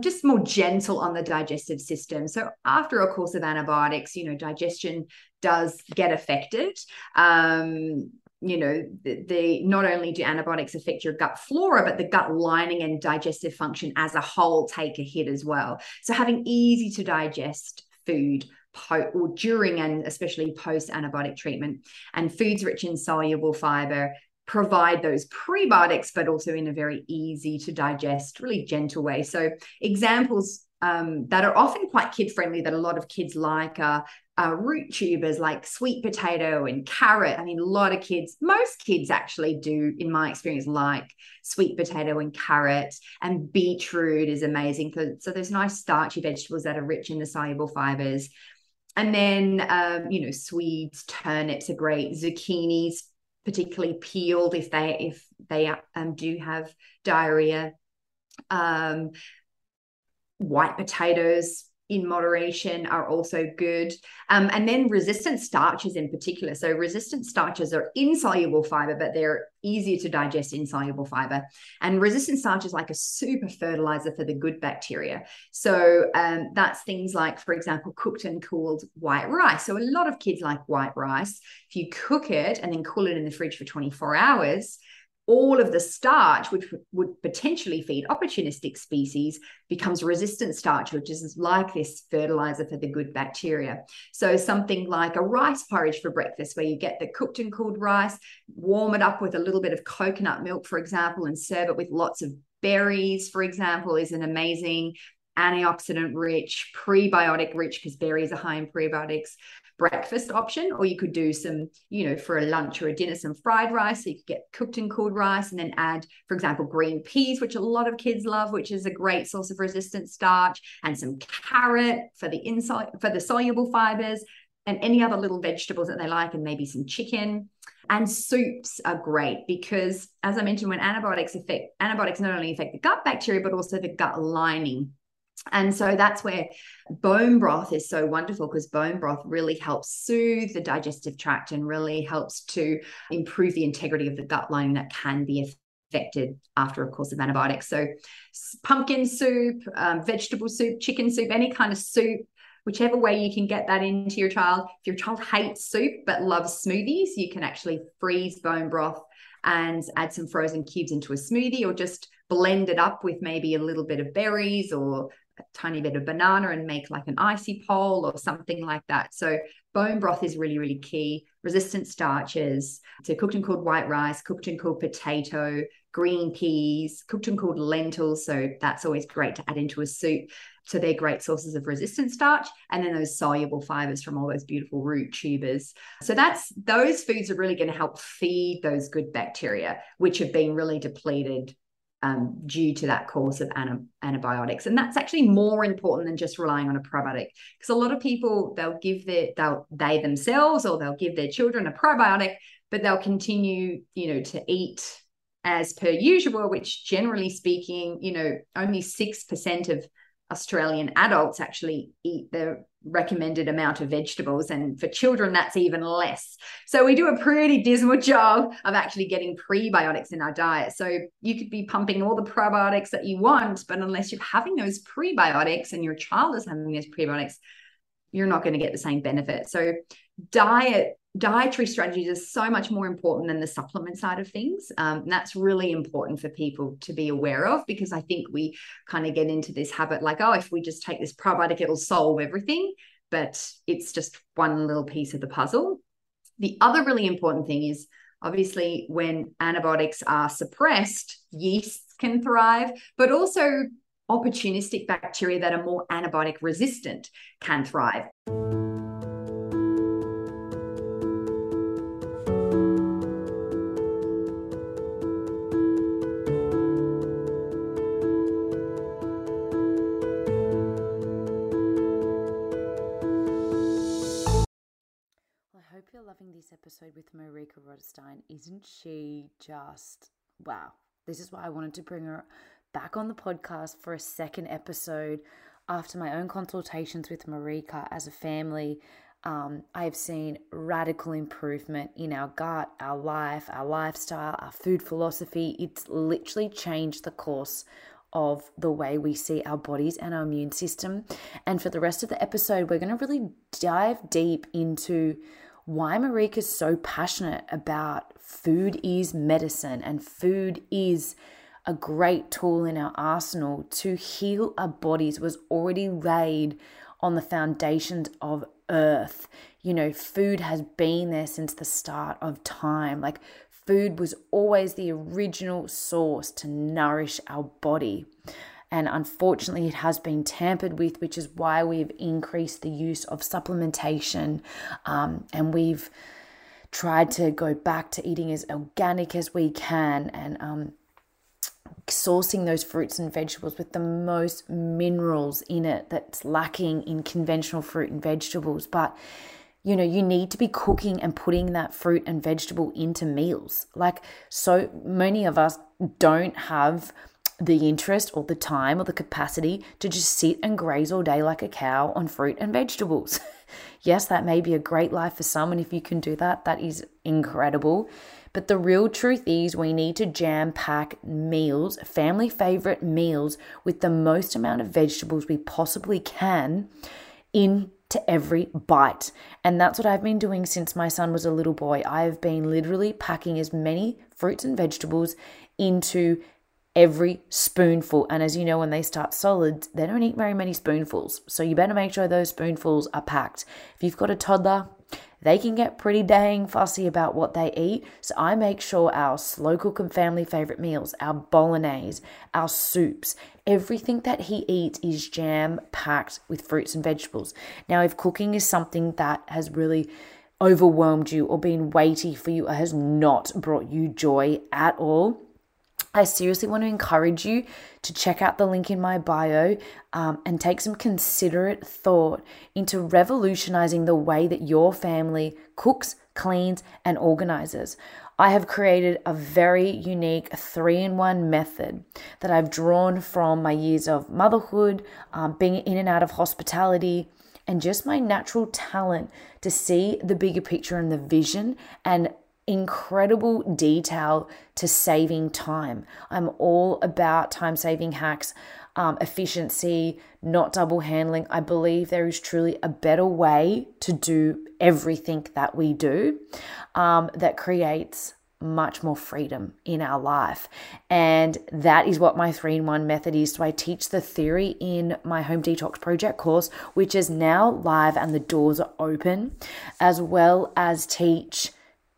just more gentle on the digestive system. So after a course of antibiotics, you know, digestion does get affected. Um, you know the, the, not only do antibiotics affect your gut flora but the gut lining and digestive function as a whole take a hit as well. So having easy to digest food po- or during and especially post antibiotic treatment and foods rich in soluble fiber provide those prebiotics but also in a very easy to digest really gentle way. So examples um, that are often quite kid friendly that a lot of kids like are uh, root tubers like sweet potato and carrot. I mean, a lot of kids, most kids actually do, in my experience, like sweet potato and carrot. And beetroot is amazing. For, so there's nice starchy vegetables that are rich in the soluble fibers. And then, um, you know, Swedes, turnips are great. Zucchinis, particularly peeled if they if they um, do have diarrhea. Um, white potatoes, in moderation are also good. Um, and then resistant starches in particular. So, resistant starches are insoluble fiber, but they're easier to digest insoluble fiber. And resistant starch is like a super fertilizer for the good bacteria. So, um, that's things like, for example, cooked and cooled white rice. So, a lot of kids like white rice. If you cook it and then cool it in the fridge for 24 hours, all of the starch, which would potentially feed opportunistic species, becomes resistant starch, which is like this fertilizer for the good bacteria. So, something like a rice porridge for breakfast, where you get the cooked and cooled rice, warm it up with a little bit of coconut milk, for example, and serve it with lots of berries, for example, is an amazing antioxidant rich, prebiotic rich, because berries are high in prebiotics, breakfast option, or you could do some, you know, for a lunch or a dinner, some fried rice. So you could get cooked and cooled rice and then add, for example, green peas, which a lot of kids love, which is a great source of resistant starch, and some carrot for the inside for the soluble fibers, and any other little vegetables that they like, and maybe some chicken. And soups are great because, as I mentioned, when antibiotics affect antibiotics not only affect the gut bacteria but also the gut lining and so that's where bone broth is so wonderful because bone broth really helps soothe the digestive tract and really helps to improve the integrity of the gut lining that can be affected after a course of antibiotics. So, pumpkin soup, um, vegetable soup, chicken soup, any kind of soup, whichever way you can get that into your child. If your child hates soup but loves smoothies, you can actually freeze bone broth and add some frozen cubes into a smoothie or just blend it up with maybe a little bit of berries or tiny bit of banana and make like an icy pole or something like that. So bone broth is really, really key. Resistant starches, so cooked and cooled white rice, cooked and cooled potato, green peas, cooked and cooled lentils. So that's always great to add into a soup. So they're great sources of resistant starch. And then those soluble fibers from all those beautiful root tubers. So that's those foods are really going to help feed those good bacteria, which have been really depleted um, due to that course of antibiotics. And that's actually more important than just relying on a probiotic because a lot of people they'll give their they'll they themselves or they'll give their children a probiotic, but they'll continue, you know, to eat as per usual, which generally speaking, you know, only 6% of Australian adults actually eat the recommended amount of vegetables. And for children, that's even less. So we do a pretty dismal job of actually getting prebiotics in our diet. So you could be pumping all the probiotics that you want, but unless you're having those prebiotics and your child is having those prebiotics, you're not going to get the same benefit. So diet dietary strategies are so much more important than the supplement side of things. Um, that's really important for people to be aware of because I think we kind of get into this habit like, oh, if we just take this probiotic, it'll solve everything. But it's just one little piece of the puzzle. The other really important thing is obviously when antibiotics are suppressed, yeasts can thrive, but also opportunistic bacteria that are more antibiotic resistant can thrive. Isn't she just wow? This is why I wanted to bring her back on the podcast for a second episode after my own consultations with Marika as a family. Um, I've seen radical improvement in our gut, our life, our lifestyle, our food philosophy. It's literally changed the course of the way we see our bodies and our immune system. And for the rest of the episode, we're going to really dive deep into why Marika is so passionate about food is medicine and food is a great tool in our arsenal to heal our bodies was already laid on the foundations of earth. You know, food has been there since the start of time. Like, food was always the original source to nourish our body and unfortunately it has been tampered with which is why we've increased the use of supplementation um, and we've tried to go back to eating as organic as we can and um, sourcing those fruits and vegetables with the most minerals in it that's lacking in conventional fruit and vegetables. But you know you need to be cooking and putting that fruit and vegetable into meals. Like so many of us don't have the interest or the time or the capacity to just sit and graze all day like a cow on fruit and vegetables. yes, that may be a great life for some, and if you can do that, that is incredible. But the real truth is, we need to jam pack meals, family favorite meals, with the most amount of vegetables we possibly can in to every bite. And that's what I've been doing since my son was a little boy. I've been literally packing as many fruits and vegetables into every spoonful. And as you know, when they start solids, they don't eat very many spoonfuls. So you better make sure those spoonfuls are packed. If you've got a toddler, they can get pretty dang fussy about what they eat. So I make sure our slow cook and family favorite meals, our bolognese, our soups, everything that he eats is jam packed with fruits and vegetables. Now, if cooking is something that has really overwhelmed you or been weighty for you or has not brought you joy at all, I seriously want to encourage you to check out the link in my bio um, and take some considerate thought into revolutionizing the way that your family cooks, cleans, and organizes. I have created a very unique three in one method that I've drawn from my years of motherhood, um, being in and out of hospitality, and just my natural talent to see the bigger picture and the vision and incredible detail to saving time. I'm all about time saving hacks, um, efficiency, not double handling. I believe there is truly a better way to do everything that we do um, that creates much more freedom in our life. And that is what my three in one method is. So I teach the theory in my home detox project course, which is now live and the doors are open, as well as teach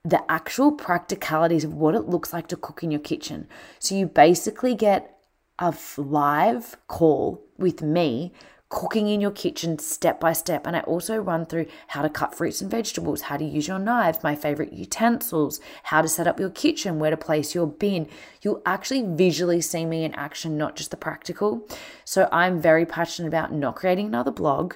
the actual practicalities of what it looks like to cook in your kitchen. So you basically get a live call with me cooking in your kitchen step by step. And I also run through how to cut fruits and vegetables, how to use your knives, my favorite utensils, how to set up your kitchen, where to place your bin. You'll actually visually see me in action, not just the practical. So I'm very passionate about not creating another blog,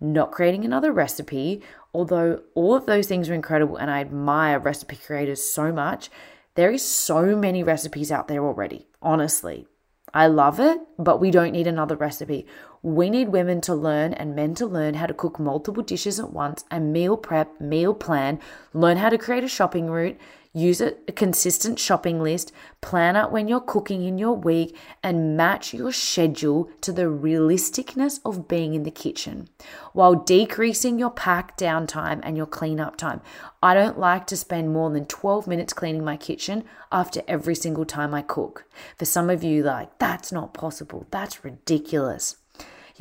not creating another recipe. Although all of those things are incredible and I admire recipe creators so much, there is so many recipes out there already, honestly. I love it, but we don't need another recipe. We need women to learn and men to learn how to cook multiple dishes at once and meal prep, meal plan, learn how to create a shopping route, use a, a consistent shopping list, plan out when you're cooking in your week, and match your schedule to the realisticness of being in the kitchen while decreasing your pack downtime and your cleanup time. I don't like to spend more than 12 minutes cleaning my kitchen after every single time I cook. For some of you, like, that's not possible. That's ridiculous.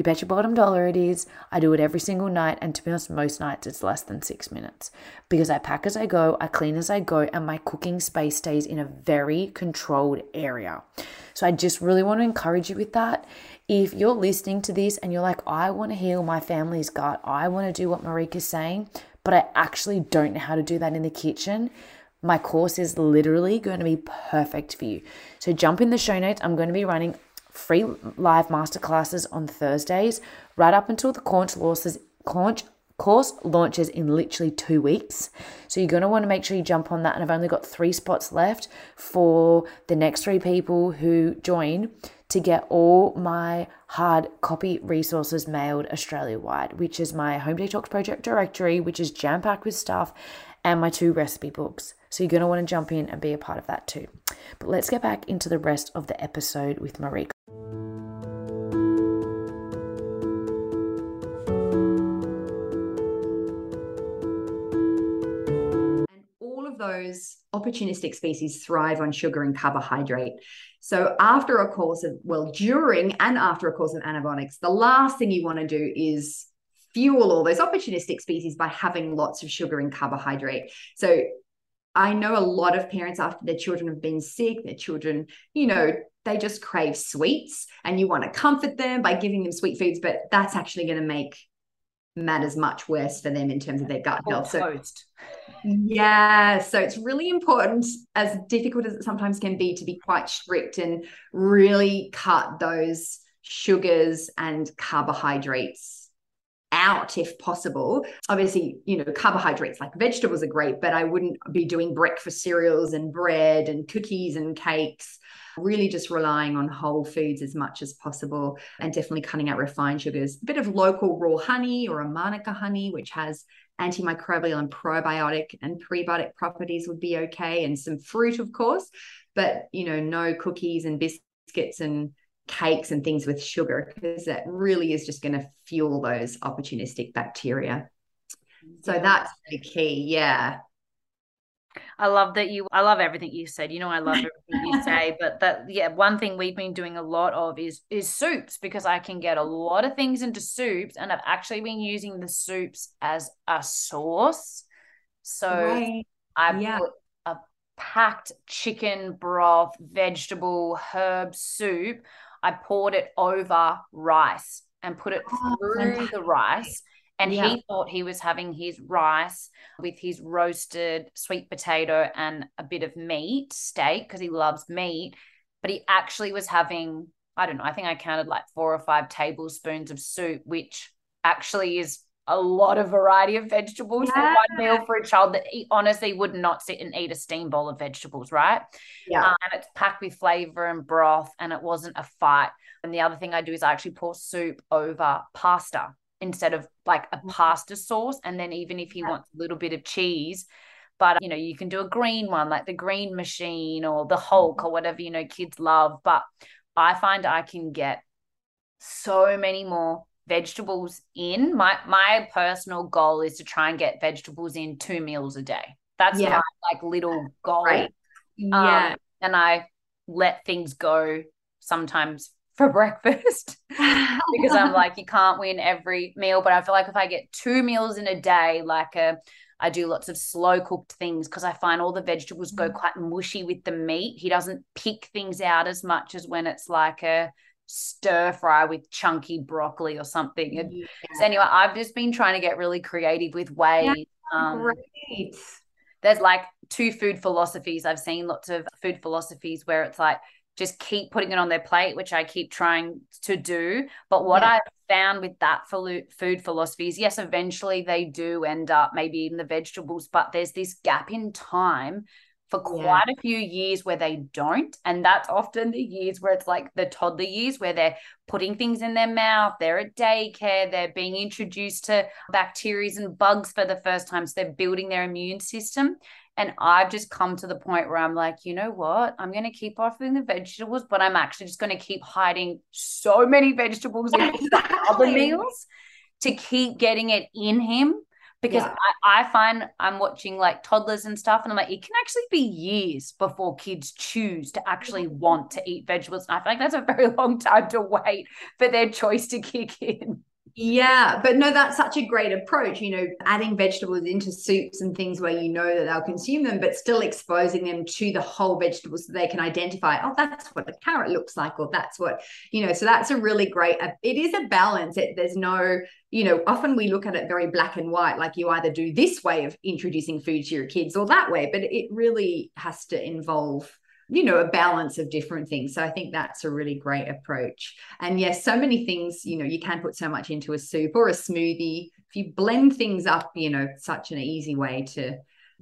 You bet your bottom dollar it is. I do it every single night, and to be honest, most nights it's less than six minutes because I pack as I go, I clean as I go, and my cooking space stays in a very controlled area. So I just really want to encourage you with that. If you're listening to this and you're like, I want to heal my family's gut, I want to do what Marika's saying, but I actually don't know how to do that in the kitchen my course is literally going to be perfect for you. So jump in the show notes. I'm going to be running free live masterclasses on Thursdays, right up until the course launches, launch course launches in literally two weeks. So you're going to want to make sure you jump on that. And I've only got three spots left for the next three people who join to get all my hard copy resources mailed Australia wide, which is my home detox project directory, which is jam packed with stuff, and my two recipe books. So you're going to want to jump in and be a part of that too. But let's get back into the rest of the episode with Marika. Those opportunistic species thrive on sugar and carbohydrate. So, after a course of, well, during and after a course of antibiotics, the last thing you want to do is fuel all those opportunistic species by having lots of sugar and carbohydrate. So, I know a lot of parents, after their children have been sick, their children, you know, they just crave sweets and you want to comfort them by giving them sweet foods, but that's actually going to make matters much worse for them in terms of their gut health. So, yeah, so it's really important, as difficult as it sometimes can be, to be quite strict and really cut those sugars and carbohydrates out if possible. Obviously, you know, carbohydrates like vegetables are great, but I wouldn't be doing breakfast cereals and bread and cookies and cakes really just relying on whole foods as much as possible and definitely cutting out refined sugars. A bit of local raw honey or a manuka honey, which has antimicrobial and probiotic and prebiotic properties would be okay. And some fruit, of course, but you know, no cookies and biscuits and cakes and things with sugar because that really is just going to fuel those opportunistic bacteria. So that's the key. Yeah. I love that you I love everything you said. You know I love everything you say, but that yeah, one thing we've been doing a lot of is is soups because I can get a lot of things into soups and I've actually been using the soups as a sauce. So Right. I Yeah. put a packed chicken broth, vegetable, herb soup. I poured it over rice and put it Oh, through the rice. And Yeah. he thought he was having his rice with his roasted sweet potato and a bit of meat, steak, because he loves meat. But he actually was having, I don't know, I think I counted like four or five tablespoons of soup, which actually is a lot of variety of vegetables for one meal for a child that he honestly would not sit and eat a steam bowl of vegetables, right? Yeah. Um, and it's packed with flavor and broth, and it wasn't a fight. And the other thing I do is I actually pour soup over pasta instead of like a pasta sauce. And then even if he Yeah. wants a little bit of cheese, but you know, you can do a green one like the green machine or the Hulk or whatever, you know, kids love. But I find I can get so many more vegetables in. My my personal goal is to try and get vegetables in two meals a day. That's Yeah. my like little goal. Right. Um, Yeah. and I let things go sometimes for breakfast because I'm like, you can't win every meal. But I feel like if I get two meals in a day, like a, I do lots of slow cooked things because I find all the vegetables go Mm. quite mushy with the meat. He doesn't pick things out as much as when it's like a stir fry with chunky broccoli or something. And Yeah. So anyway, I've just been trying to get really creative with ways. um, Great. there's like two food philosophies. I've seen lots of food philosophies where it's like just keep putting it on their plate, which I keep trying to do. But what Yeah. I've found with that food philosophy is yes, eventually they do end up maybe eating the vegetables, but there's this gap in time for Yeah. quite a few years where they don't. And that's often the years where it's like the toddler years where they're putting things in their mouth, they're at daycare, they're being introduced to bacteria and bugs for the first time. So they're building their immune system. And I've just come to the point where I'm like, you know what? I'm going to keep offering the vegetables, but I'm actually just going to keep hiding so many vegetables in the other meals to keep getting it in him. Because Yeah. I, I find I'm watching like toddlers and stuff, and I'm like, it can actually be years before kids choose to actually mm-hmm. want to eat vegetables. And I feel like that's a very long time to wait for their choice to kick in. Yeah, but no, that's such a great approach. You know, adding vegetables into soups and things where you know that they'll consume them, but still exposing them to the whole vegetables so they can identify, oh, that's what a carrot looks like, or that's what, you know, so that's a really great, uh, it is a balance. It, there's no, you know, often we look at it very black and white, like you either do this way of introducing food to your kids or that way, but it really has to involve you know a balance of different things so i think that's a really great approach and yes so many things you know you can put so much into a soup or a smoothie if you blend things up you know such an easy way to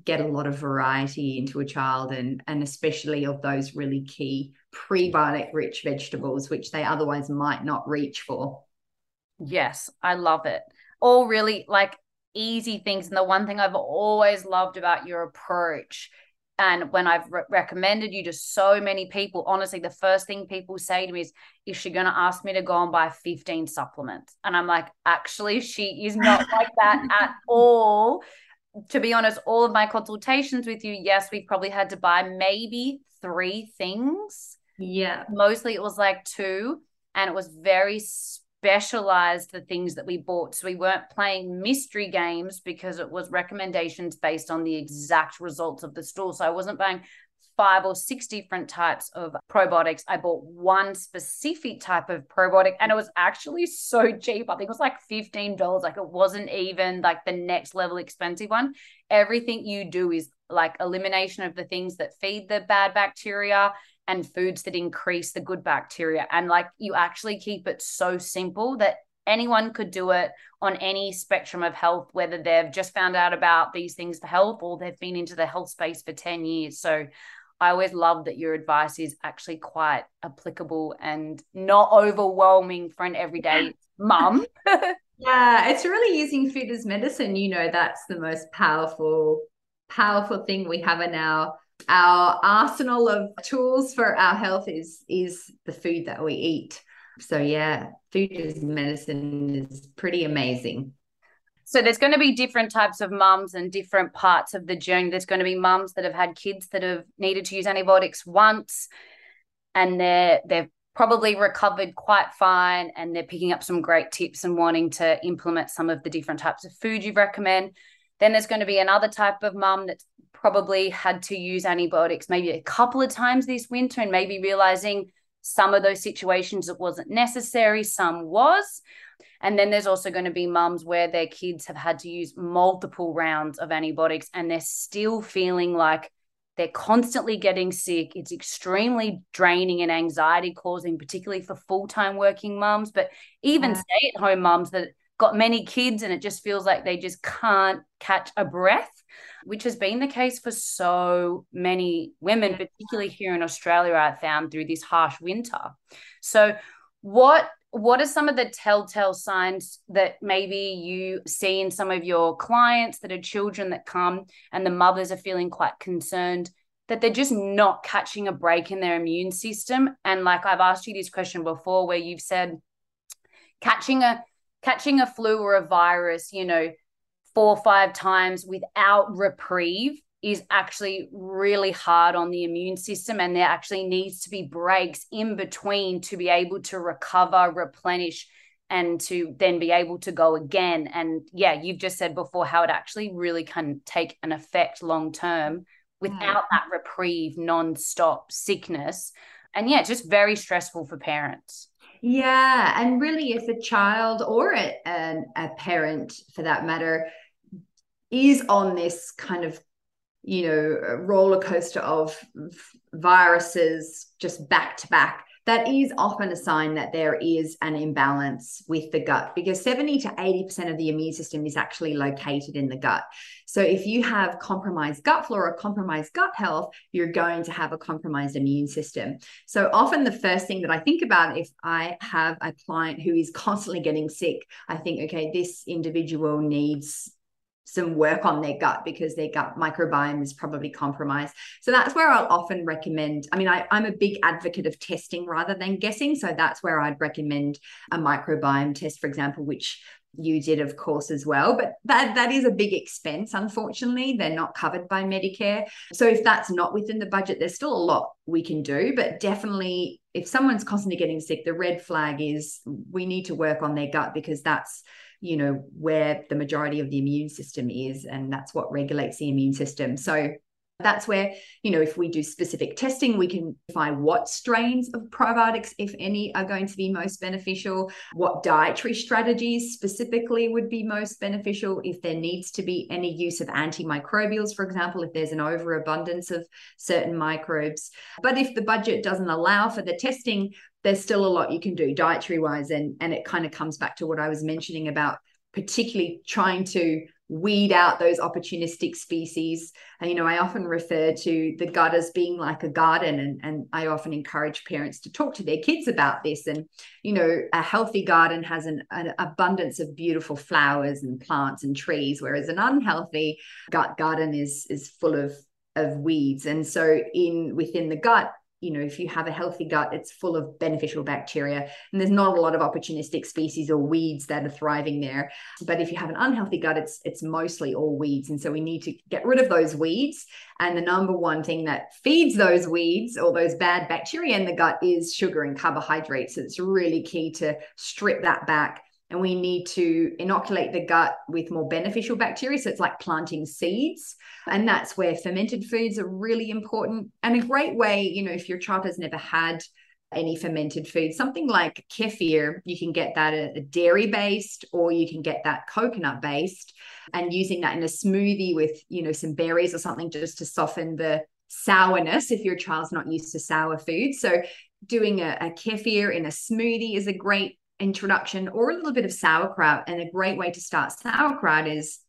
get a lot of variety into a child and and especially of those really key prebiotic rich vegetables which they otherwise might not reach for Yes, I love it. All really like easy things. And the one thing I've always loved about your approach, and when I've re- recommended you to so many people, honestly, the first thing people say to me is, Is she going to ask me to go and buy 15 supplements? And I'm like, Actually, she is not like that at all. To be honest, all of my consultations with you, yes, we probably had to buy maybe three things yeah mostly it was like two and it was very specialized the things that we bought. So we weren't playing mystery games because it was recommendations based on the exact results of the store. So i wasn't buying five or six different types of probiotics. I bought one specific type of probiotic and it was actually so cheap. I think it was like $15 like it wasn't even like the next level expensive one. Everything you do is like elimination of the things that feed the bad bacteria and foods that increase the good bacteria. And like you actually keep it so simple that anyone could do it on any spectrum of health, whether they've just found out about these things for health or they've been into the health space for 10 years. So I always love that your advice is actually quite applicable and not overwhelming for an everyday mum. Yeah, it's really using food as medicine. You know, that's the most powerful, powerful thing we have in our our arsenal of tools for our health is is the food that we eat. So yeah, food as medicine is pretty amazing. So there's going to be different types of mums and different parts of the journey. There's going to be mums that have had kids that have needed to use antibiotics once and they're they've probably recovered quite fine and they're picking up some great tips and wanting to implement some of the different types of food you recommend. Then there's going to be another type of mum that's probably had to use antibiotics maybe a couple of times this winter and maybe realizing some of those situations it wasn't necessary, some was. And then there's also going to be mums where their kids have had to use multiple rounds of antibiotics and they're still feeling like they're constantly getting sick. It's extremely draining and anxiety causing, particularly for full time working mums, but even yeah. stay at home mums that got many kids and it just feels like they just can't catch a breath, which has been the case for so many women, particularly here in Australia, I found through this harsh winter. So, what what are some of the telltale signs that maybe you see in some of your clients that are children that come and the mothers are feeling quite concerned that they're just not catching a break in their immune system and like i've asked you this question before where you've said catching a catching a flu or a virus you know four or five times without reprieve is actually really hard on the immune system and there actually needs to be breaks in between to be able to recover replenish and to then be able to go again. And yeah you've just said before how it actually really can take an effect long term hmm. without that reprieve non-stop sickness. And yeah just very stressful for parents yeah and really if a child or a, a, parent for that matter is on this kind of you know roller coaster of viruses just back to back that is often a sign that there is an imbalance with the gut because 70 to 80% of the immune system is actually located in the gut. So if you have compromised gut flora, compromised gut health, you're going to have a compromised immune system. So often the first thing that I think about if I have a client who is constantly getting sick, I think, okay, this individual needs some work on their gut because their gut microbiome is probably compromised. So that's where I'll often recommend. I mean, I, am a big advocate of testing rather than guessing. So that's where I'd recommend a microbiome test, for example, which you did of course as well but that that is a big expense unfortunately they're not covered by medicare so if that's not within the budget there's still a lot we can do but definitely if someone's constantly getting sick the red flag is we need to work on their gut because that's you know where the majority of the immune system is and that's what regulates the immune system. So that's where, you know, if we do specific testing, we can find what strains of probiotics, if any, are going to be most beneficial, what dietary strategies specifically would be most beneficial, if there needs to be any use of antimicrobials, for example, if there's an overabundance of certain microbes. But if the budget doesn't allow for the testing, there's still a lot you can do dietary wise. And, and it kind of comes back to what I was mentioning about particularly trying to weed out those opportunistic species. And, you know, I often refer to the gut as being like a garden, and, and I often encourage parents to talk to their kids about this. And, you know, a healthy garden has an, an abundance of beautiful flowers and plants and trees, whereas an unhealthy gut garden is is full of of weeds. And so in within the gut, you know, if you have a healthy gut, it's full of beneficial bacteria, and there's not a lot of opportunistic species or weeds that are thriving there. But if you have an unhealthy gut, it's it's mostly all weeds, and so we need to get rid of those weeds. And the number one thing that feeds those weeds or those bad bacteria in the gut is sugar and carbohydrates. So it's really key to strip that back and we need to inoculate the gut with more beneficial bacteria. So it's like planting seeds. And that's where fermented foods are really important. And a great way, you know, if your child has never had any fermented food, something like kefir, you can get that a, a dairy based or you can get that coconut based and using that in a smoothie with, you know, some berries or something just to soften the sourness if your child's not used to sour food. So doing a, a kefir in a smoothie is a great introduction or a little bit of sauerkraut. And a great way to start sauerkraut is,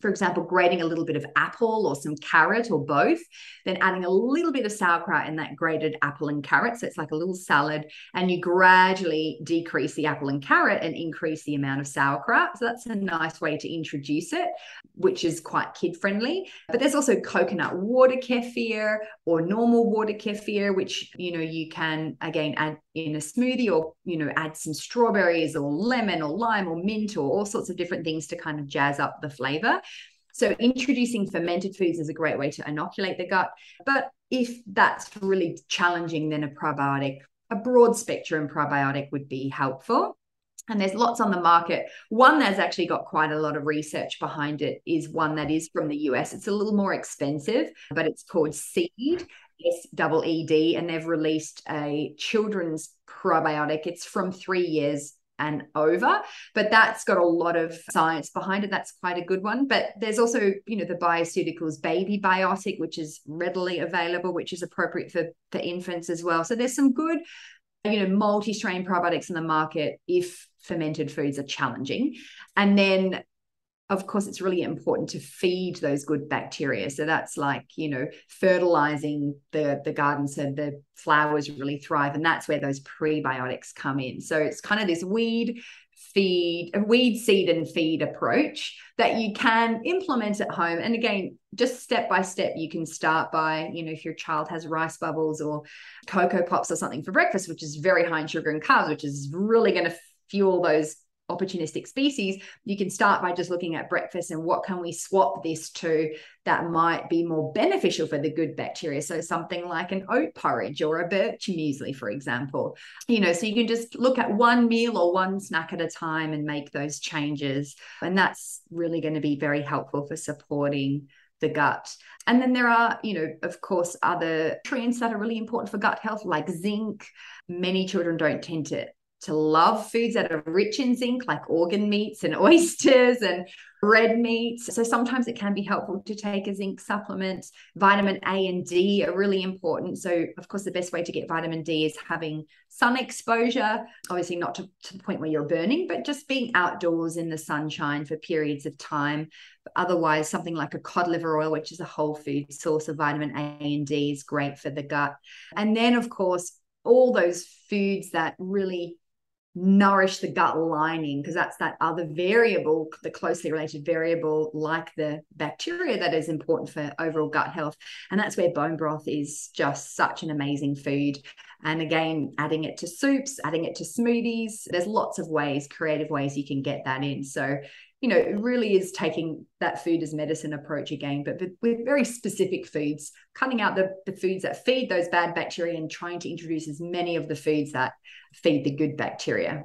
for example, grating a little bit of apple or some carrot or both, then adding a little bit of sauerkraut in that grated apple and carrot. So it's like a little salad. And you gradually decrease the apple and carrot and increase the amount of sauerkraut. So that's a nice way to introduce it which is quite kid friendly. But there's also coconut water kefir or normal water kefir, which you know you can again add in a smoothie or you know add some strawberries or lemon or lime or mint or all sorts of different things to kind of jazz up the flavor. So introducing fermented foods is a great way to inoculate the gut. But if that's really challenging, then a probiotic, a broad spectrum probiotic would be helpful and there's lots on the market. One that's actually got quite a lot of research behind it is one that is from the US. It's a little more expensive, but it's called Seed, S double E D, and they've released a children's probiotic. It's from three years and over, but that's got a lot of science behind it. That's quite a good one. But there's also, you know, the Bioceuticals Baby Biotic, which is readily available, which is appropriate for for infants as well. So there's some good you know multi-strain probiotics in the market if fermented foods are challenging and then of course it's really important to feed those good bacteria. So that's like you know fertilizing the the garden so the flowers really thrive and that's where those prebiotics come in. So it's kind of this weed feed weed seed and feed approach that you can implement at home. And again just step by step you can start by you know if your child has rice bubbles or coco pops or something for breakfast which is very high in sugar and carbs which is really going to fuel those opportunistic species, you can start by just looking at breakfast and what can we swap this to that might be more beneficial for the good bacteria. So something like an oat porridge or a bircher muesli, for example. You know, so you can just look at one meal or one snack at a time and make those changes. And that's really going to be very helpful for supporting the gut. And then there are, you know, of course, other nutrients that are really important for gut health, like zinc. Many children don't tend to to love foods that are rich in zinc, like organ meats and oysters and red meats. So sometimes it can be helpful to take a zinc supplement. Vitamin A and D are really important. So, of course, the best way to get vitamin D is having sun exposure, obviously, not to, to the point where you're burning, but just being outdoors in the sunshine for periods of time. Otherwise, something like a cod liver oil, which is a whole food source of vitamin A and D, is great for the gut. And then, of course, all those foods that really nourish the gut lining because that's that other variable the closely related variable like the bacteria that is important for overall gut health. And that's where bone broth is just such an amazing food. And again adding it to soups adding it to smoothies there's lots of ways creative ways you can get that in. So you know, it really is taking that food as medicine approach again, but with very specific foods, cutting out the, the foods that feed those bad bacteria and trying to introduce as many of the foods that feed the good bacteria.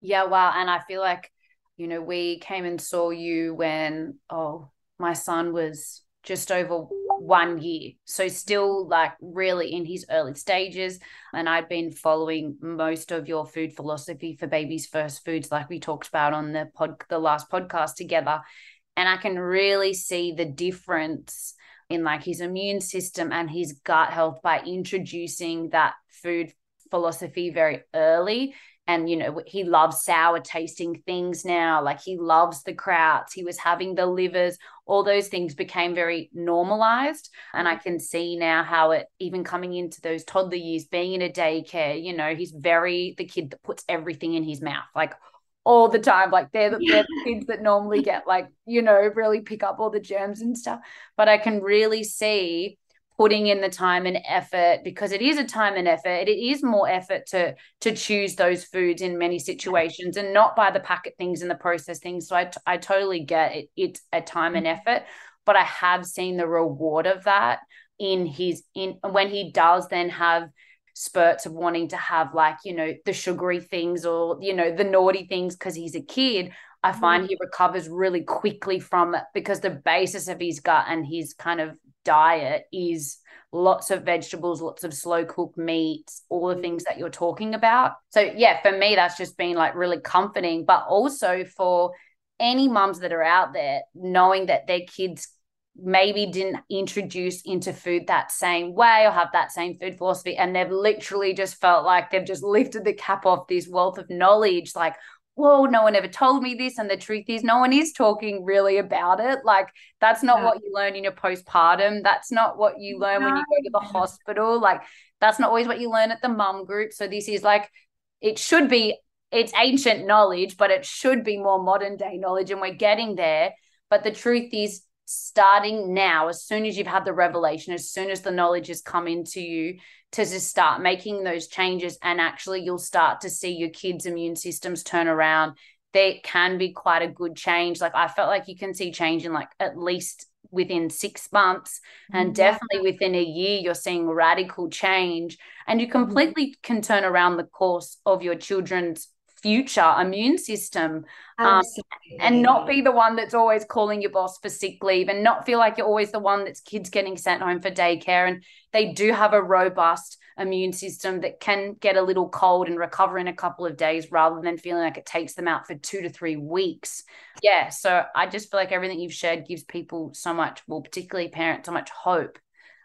Yeah, wow. And I feel like, you know, we came and saw you when, oh, my son was just over one year. So still like really in his early stages. And I'd been following most of your food philosophy for babies first foods, like we talked about on the pod the last podcast together. And I can really see the difference in like his immune system and his gut health by introducing that food philosophy very early and you know he loves sour tasting things now like he loves the krauts he was having the livers all those things became very normalized and i mm-hmm. can see now how it even coming into those toddler years being in a daycare you know he's very the kid that puts everything in his mouth like all the time like they're the, they're the kids that normally get like you know really pick up all the germs and stuff but i can really see putting in the time and effort because it is a time and effort it is more effort to to choose those foods in many situations and not buy the packet things and the processed things so i, I totally get it it's a time and mm-hmm. effort but i have seen the reward of that in his in when he does then have spurts of wanting to have like you know the sugary things or you know the naughty things because he's a kid I mm-hmm. find he recovers really quickly from it because the basis of his gut and his kind of diet is lots of vegetables, lots of slow cooked meats, all the things that you're talking about. So, yeah, for me, that's just been like really comforting, but also for any mums that are out there knowing that their kids maybe didn't introduce into food that same way or have that same food philosophy and they've literally just felt like they've just lifted the cap off this wealth of knowledge like whoa, no one ever told me this. And the truth is, no one is talking really about it. Like, that's not yeah. what you learn in your postpartum. That's not what you learn no. when you go to the hospital. Like, that's not always what you learn at the mum group. So, this is like, it should be, it's ancient knowledge, but it should be more modern day knowledge. And we're getting there. But the truth is, starting now, as soon as you've had the revelation, as soon as the knowledge has come into you, to just start making those changes, and actually you'll start to see your kids' immune systems turn around. There can be quite a good change. Like I felt like you can see change in like at least within six months and mm-hmm. definitely within a year you're seeing radical change and you mm-hmm. completely can turn around the course of your children's future immune system um, and not be the one that's always calling your boss for sick leave and not feel like you're always the one that's kids getting sent home for daycare. And they do have a robust immune system that can get a little cold and recover in a couple of days rather than feeling like it takes them out for two to three weeks. Yeah so i just feel like everything you've shared gives people so much well particularly parents so much hope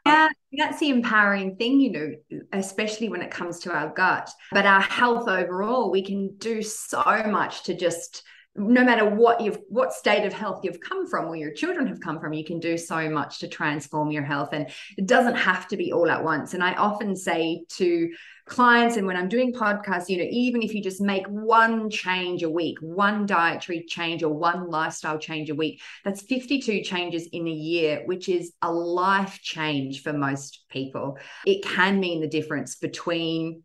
yeah, that's the empowering thing, you know, especially when it comes to our gut. But our health overall, we can do so much to just no matter what you've what state of health you've come from or your children have come from you can do so much to transform your health and it doesn't have to be all at once. And i often say to clients and when i'm doing podcasts you know even if you just make one change a week one dietary change or one lifestyle change a week that's 52 changes in a year which is a life change for most people. It can mean the difference between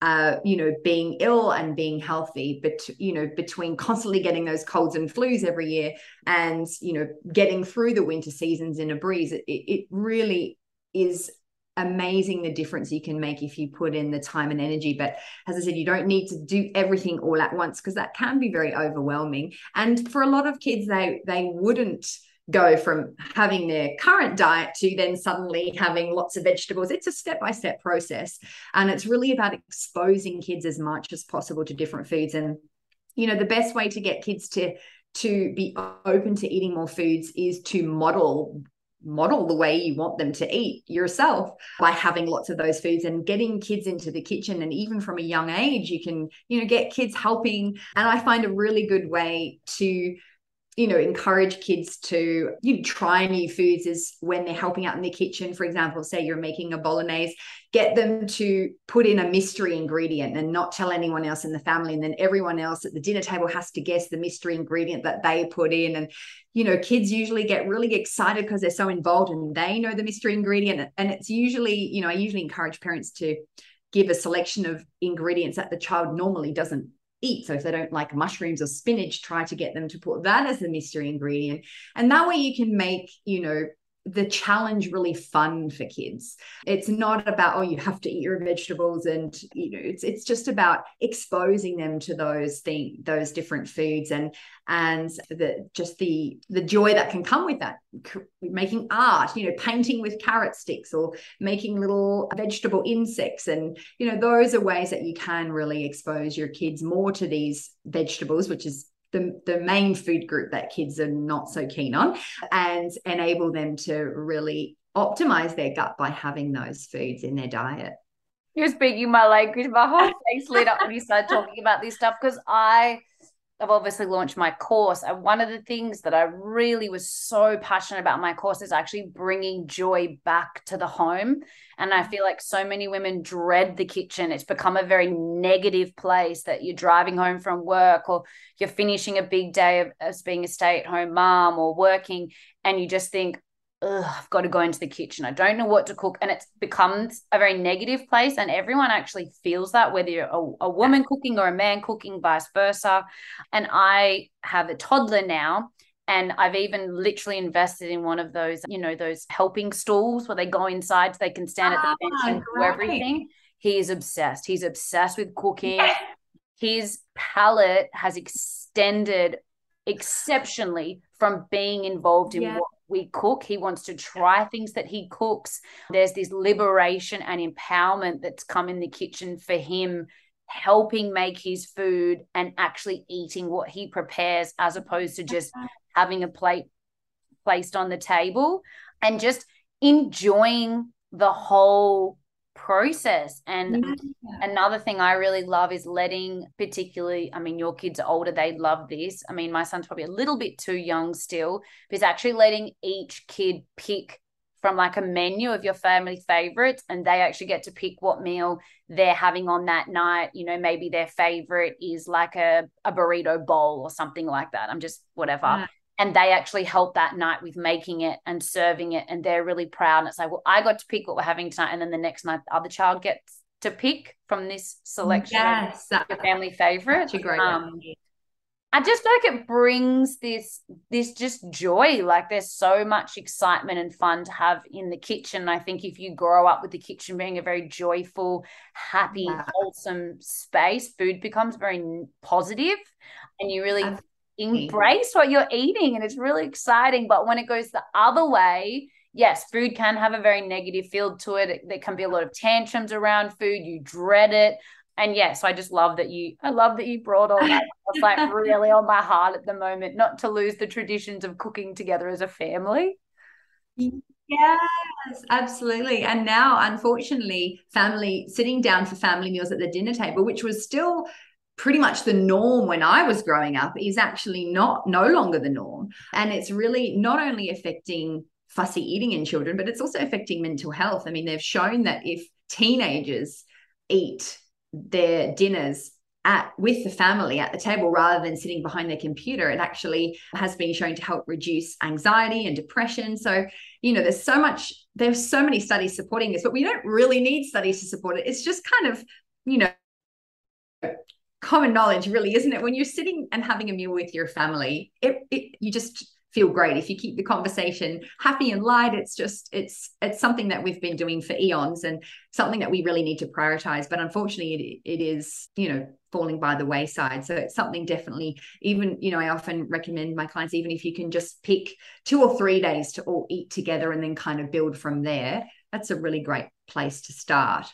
uh, you know, being ill and being healthy, but you know, between constantly getting those colds and flus every year and you know, getting through the winter seasons in a breeze, it, it really is amazing the difference you can make if you put in the time and energy. But as I said, you don't need to do everything all at once because that can be very overwhelming. And for a lot of kids, they they wouldn't go from having their current diet to then suddenly having lots of vegetables. It's a step by step process. And it's really about exposing kids as much as possible to different foods. And, you know, the best way to get kids to to be open to eating more foods is to model model the way you want them to eat yourself by having lots of those foods and getting kids into the kitchen and even from a young age you can you know get kids helping and i find a really good way to you know encourage kids to you know, try new foods is when they're helping out in the kitchen. For example say you're making a bolognese get them to put in a mystery ingredient and not tell anyone else in the family. And then everyone else at the dinner table has to guess the mystery ingredient that they put in. And you know kids usually get really excited because they're so involved and they know the mystery ingredient. And it's usually you know i usually encourage parents to give a selection of ingredients that the child normally doesn't eat. So if they don't like mushrooms or spinach, try to get them to put that as the mystery ingredient. And that way you can make, you know, the challenge really fun for kids. It's not about oh you have to eat your vegetables and you know it's it's just about exposing them to those thing those different foods and and the just the the joy that can come with that making art you know painting with carrot sticks or making little vegetable insects and you know those are ways that you can really expose your kids more to these vegetables which is the, the main food group that kids are not so keen on and enable them to really optimize their gut by having those foods in their diet. You're speaking my language. My whole face lit up when you started talking about this stuff because I I've obviously launched my course. And one of the things that I really was so passionate about my course is actually bringing joy back to the home. And I feel like so many women dread the kitchen. It's become a very negative place that you're driving home from work or you're finishing a big day of, as being a stay at home mom or working. And you just think, I've got to go into the kitchen. I don't know what to cook. And it becomes a very negative place. And everyone actually feels that, whether you're a, a woman cooking or a man cooking, vice versa. And I have a toddler now. And I've even literally invested in one of those, you know, those helping stools where they go inside so they can stand at the bench ah, and do everything. He is obsessed. He's obsessed with cooking. His palate has extended exceptionally from being involved in yeah. what we cook. He wants to try things that he cooks. There's this liberation and empowerment that's come in the kitchen for him, helping make his food and actually eating what he prepares as opposed to just having a plate placed on the table and just enjoying the whole process. And yeah. another thing I really love is letting, particularly, I mean, your kids are older, they love this. I mean, my son's probably a little bit too young still, but it's actually letting each kid pick from like a menu of your family favorites and they actually get to pick what meal they're having on that night you know maybe their favorite is like a, a burrito bowl or something like that i'm just whatever yeah. And they actually help that night with making it and serving it and they're really proud and it's like well i got to pick what we're having tonight and then the next night the other child gets to pick from this selection yes your family favorite a great um, I just feel like it brings this this just joy. Like there's so much excitement and fun to have in the kitchen. I think if you grow up with the kitchen being a very joyful, happy, Yeah. wholesome space, food becomes very positive and you really. Embrace what you're eating and it's really exciting. But when it goes the other way, yes, food can have a very negative feel to it. There can be a lot of tantrums around food. You dread it. And yes, I just love that you I love that you brought all that. It's like really on my heart at the moment, not to lose the traditions of cooking together as a family. Yes, absolutely. And now, unfortunately, family sitting down for family meals at the dinner table, which was still pretty much the norm when I was growing up, is actually not no longer the norm. And it's really not only affecting fussy eating in children, but it's also affecting mental health. I mean, they've shown that if teenagers eat their dinners at with the family at the table rather than sitting behind their computer it actually has been shown to help reduce anxiety and depression so you know there's so much there's so many studies supporting this but we don't really need studies to support it it's just kind of you know common knowledge really isn't it? When you're sitting and having a meal with your family it, it you just feel great if you keep the conversation happy and light. It's just it's it's something that we've been doing for eons and something that we really need to prioritize. But unfortunately it, it is you know falling by the wayside. So it's something definitely even you know i often recommend my clients even if you can just pick two or three days to all eat together and then kind of build from there that's a really great place to start.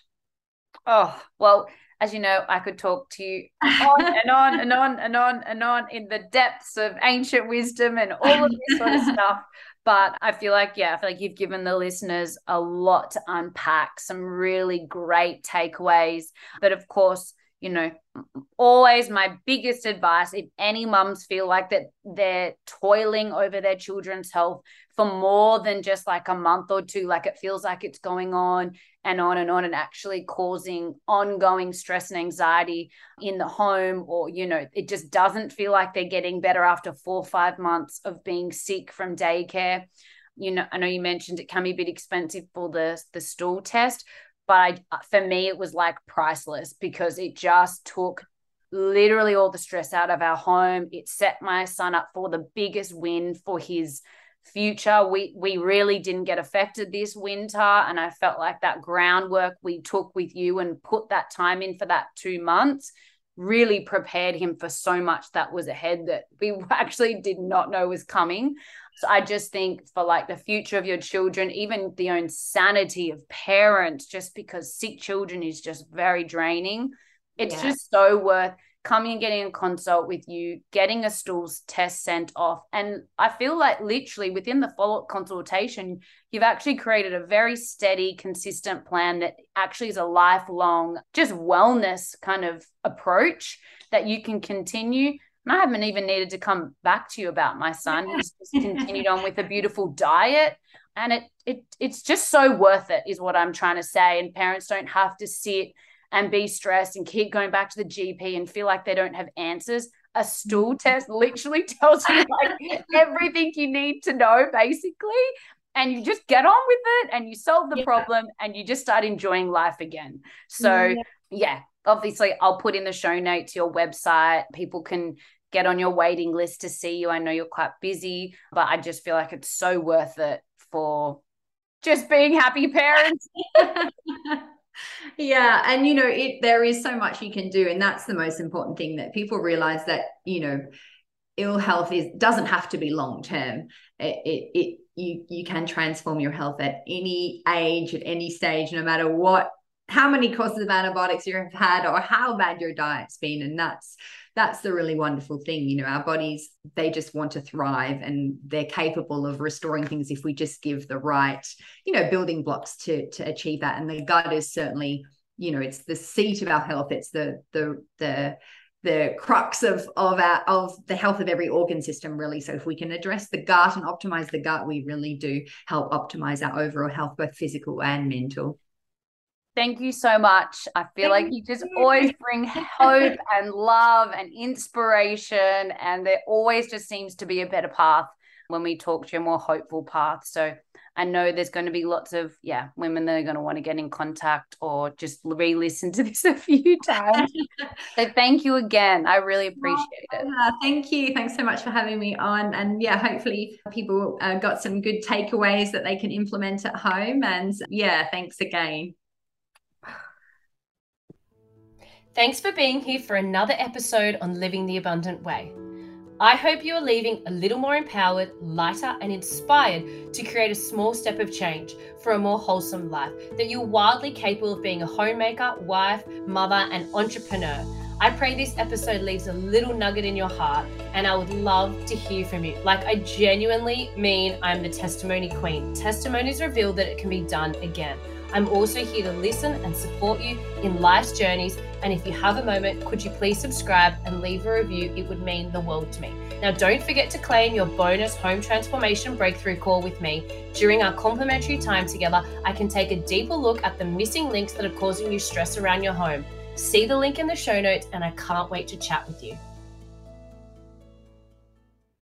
Oh, well, as you know, I could talk to you on and on and on and on and on in the depths of ancient wisdom and all of this sort of stuff. But I feel like, yeah, I feel like you've given the listeners a lot to unpack, some really great takeaways. But of course, you know, always my biggest advice if any mums feel like that they're toiling over their children's health for more than just like a month or two, like it feels like it's going on and on and on and actually causing ongoing stress and anxiety in the home or you know it just doesn't feel like they're getting better after four or five months of being sick from daycare. You know i know you mentioned it can be a bit expensive for the the stool test but I, for me it was like priceless because it just took literally all the stress out of our home. It set my son up for the biggest win for his future we we really didn't get affected this winter and i felt like that groundwork we took with you and put that time in for that 2 months really prepared him for so much that was ahead that we actually did not know was coming so i just think for like the future of your children even the own sanity of parents just because sick children is just very draining it's Yeah. just so worth coming and getting a consult with you, getting a stools test sent off. And I feel like literally within the follow up consultation, you've actually created a very steady, consistent plan that actually is a lifelong, just wellness kind of approach that you can continue. And I haven't even needed to come back to you about my son. He's just continued on with a beautiful diet. And it it it's just so worth it, is what I'm trying to say. And parents don't have to sit and be stressed and keep going back to the GP and feel like they don't have answers. A stool mm-hmm. test literally tells you like everything you need to know, basically. And you just get on with it and you solve the Yeah. problem and you just start enjoying life again. So, Yeah. yeah, obviously, I'll put in the show notes your website. People can get on your waiting list to see you. I know you're quite busy, but I just feel like it's so worth it for just being happy parents. yeah and you know it there is so much you can do and that's the most important thing that people realize that you know ill health is doesn't have to be long term. It, it it you you can transform your health at any age at any stage no matter what how many courses of antibiotics you have had or how bad your diet's been and that's that's the really wonderful thing you know our bodies they just want to thrive and they're capable of restoring things if we just give the right you know building blocks to to achieve that. And the gut is certainly you know it's the seat of our health. It's the the the the crux of of our of the health of every organ system really. So if we can address the gut and optimize the gut we really do help optimize our overall health both physical and mental Thank you so much. I feel Thank like you just you. always bring hope and love and inspiration, and there always just seems to be a better path when we talk to a more hopeful path. So I know there's going to be lots of yeah women that are going to want to get in contact or just re-listen to this a few times. so thank you again. I really appreciate it. Thank you. Thanks so much for having me on. And yeah, hopefully people uh, got some good takeaways that they can implement at home. And yeah, thanks again. Thanks for being here for another episode on Living the Abundant Way. I hope you are leaving a little more empowered, lighter, and inspired to create a small step of change for a more wholesome life, that you're wildly capable of being a homemaker, wife, mother, and entrepreneur. I pray this episode leaves a little nugget in your heart, and I would love to hear from you. Like, I genuinely mean I'm the testimony queen. Testimonies reveal that it can be done again. I'm also here to listen and support you in life's journeys. And if you have a moment, could you please subscribe and leave a review? It would mean the world to me. Now, don't forget to claim your bonus home transformation breakthrough call with me. During our complimentary time together, I can take a deeper look at the missing links that are causing you stress around your home. See the link in the show notes, and I can't wait to chat with you.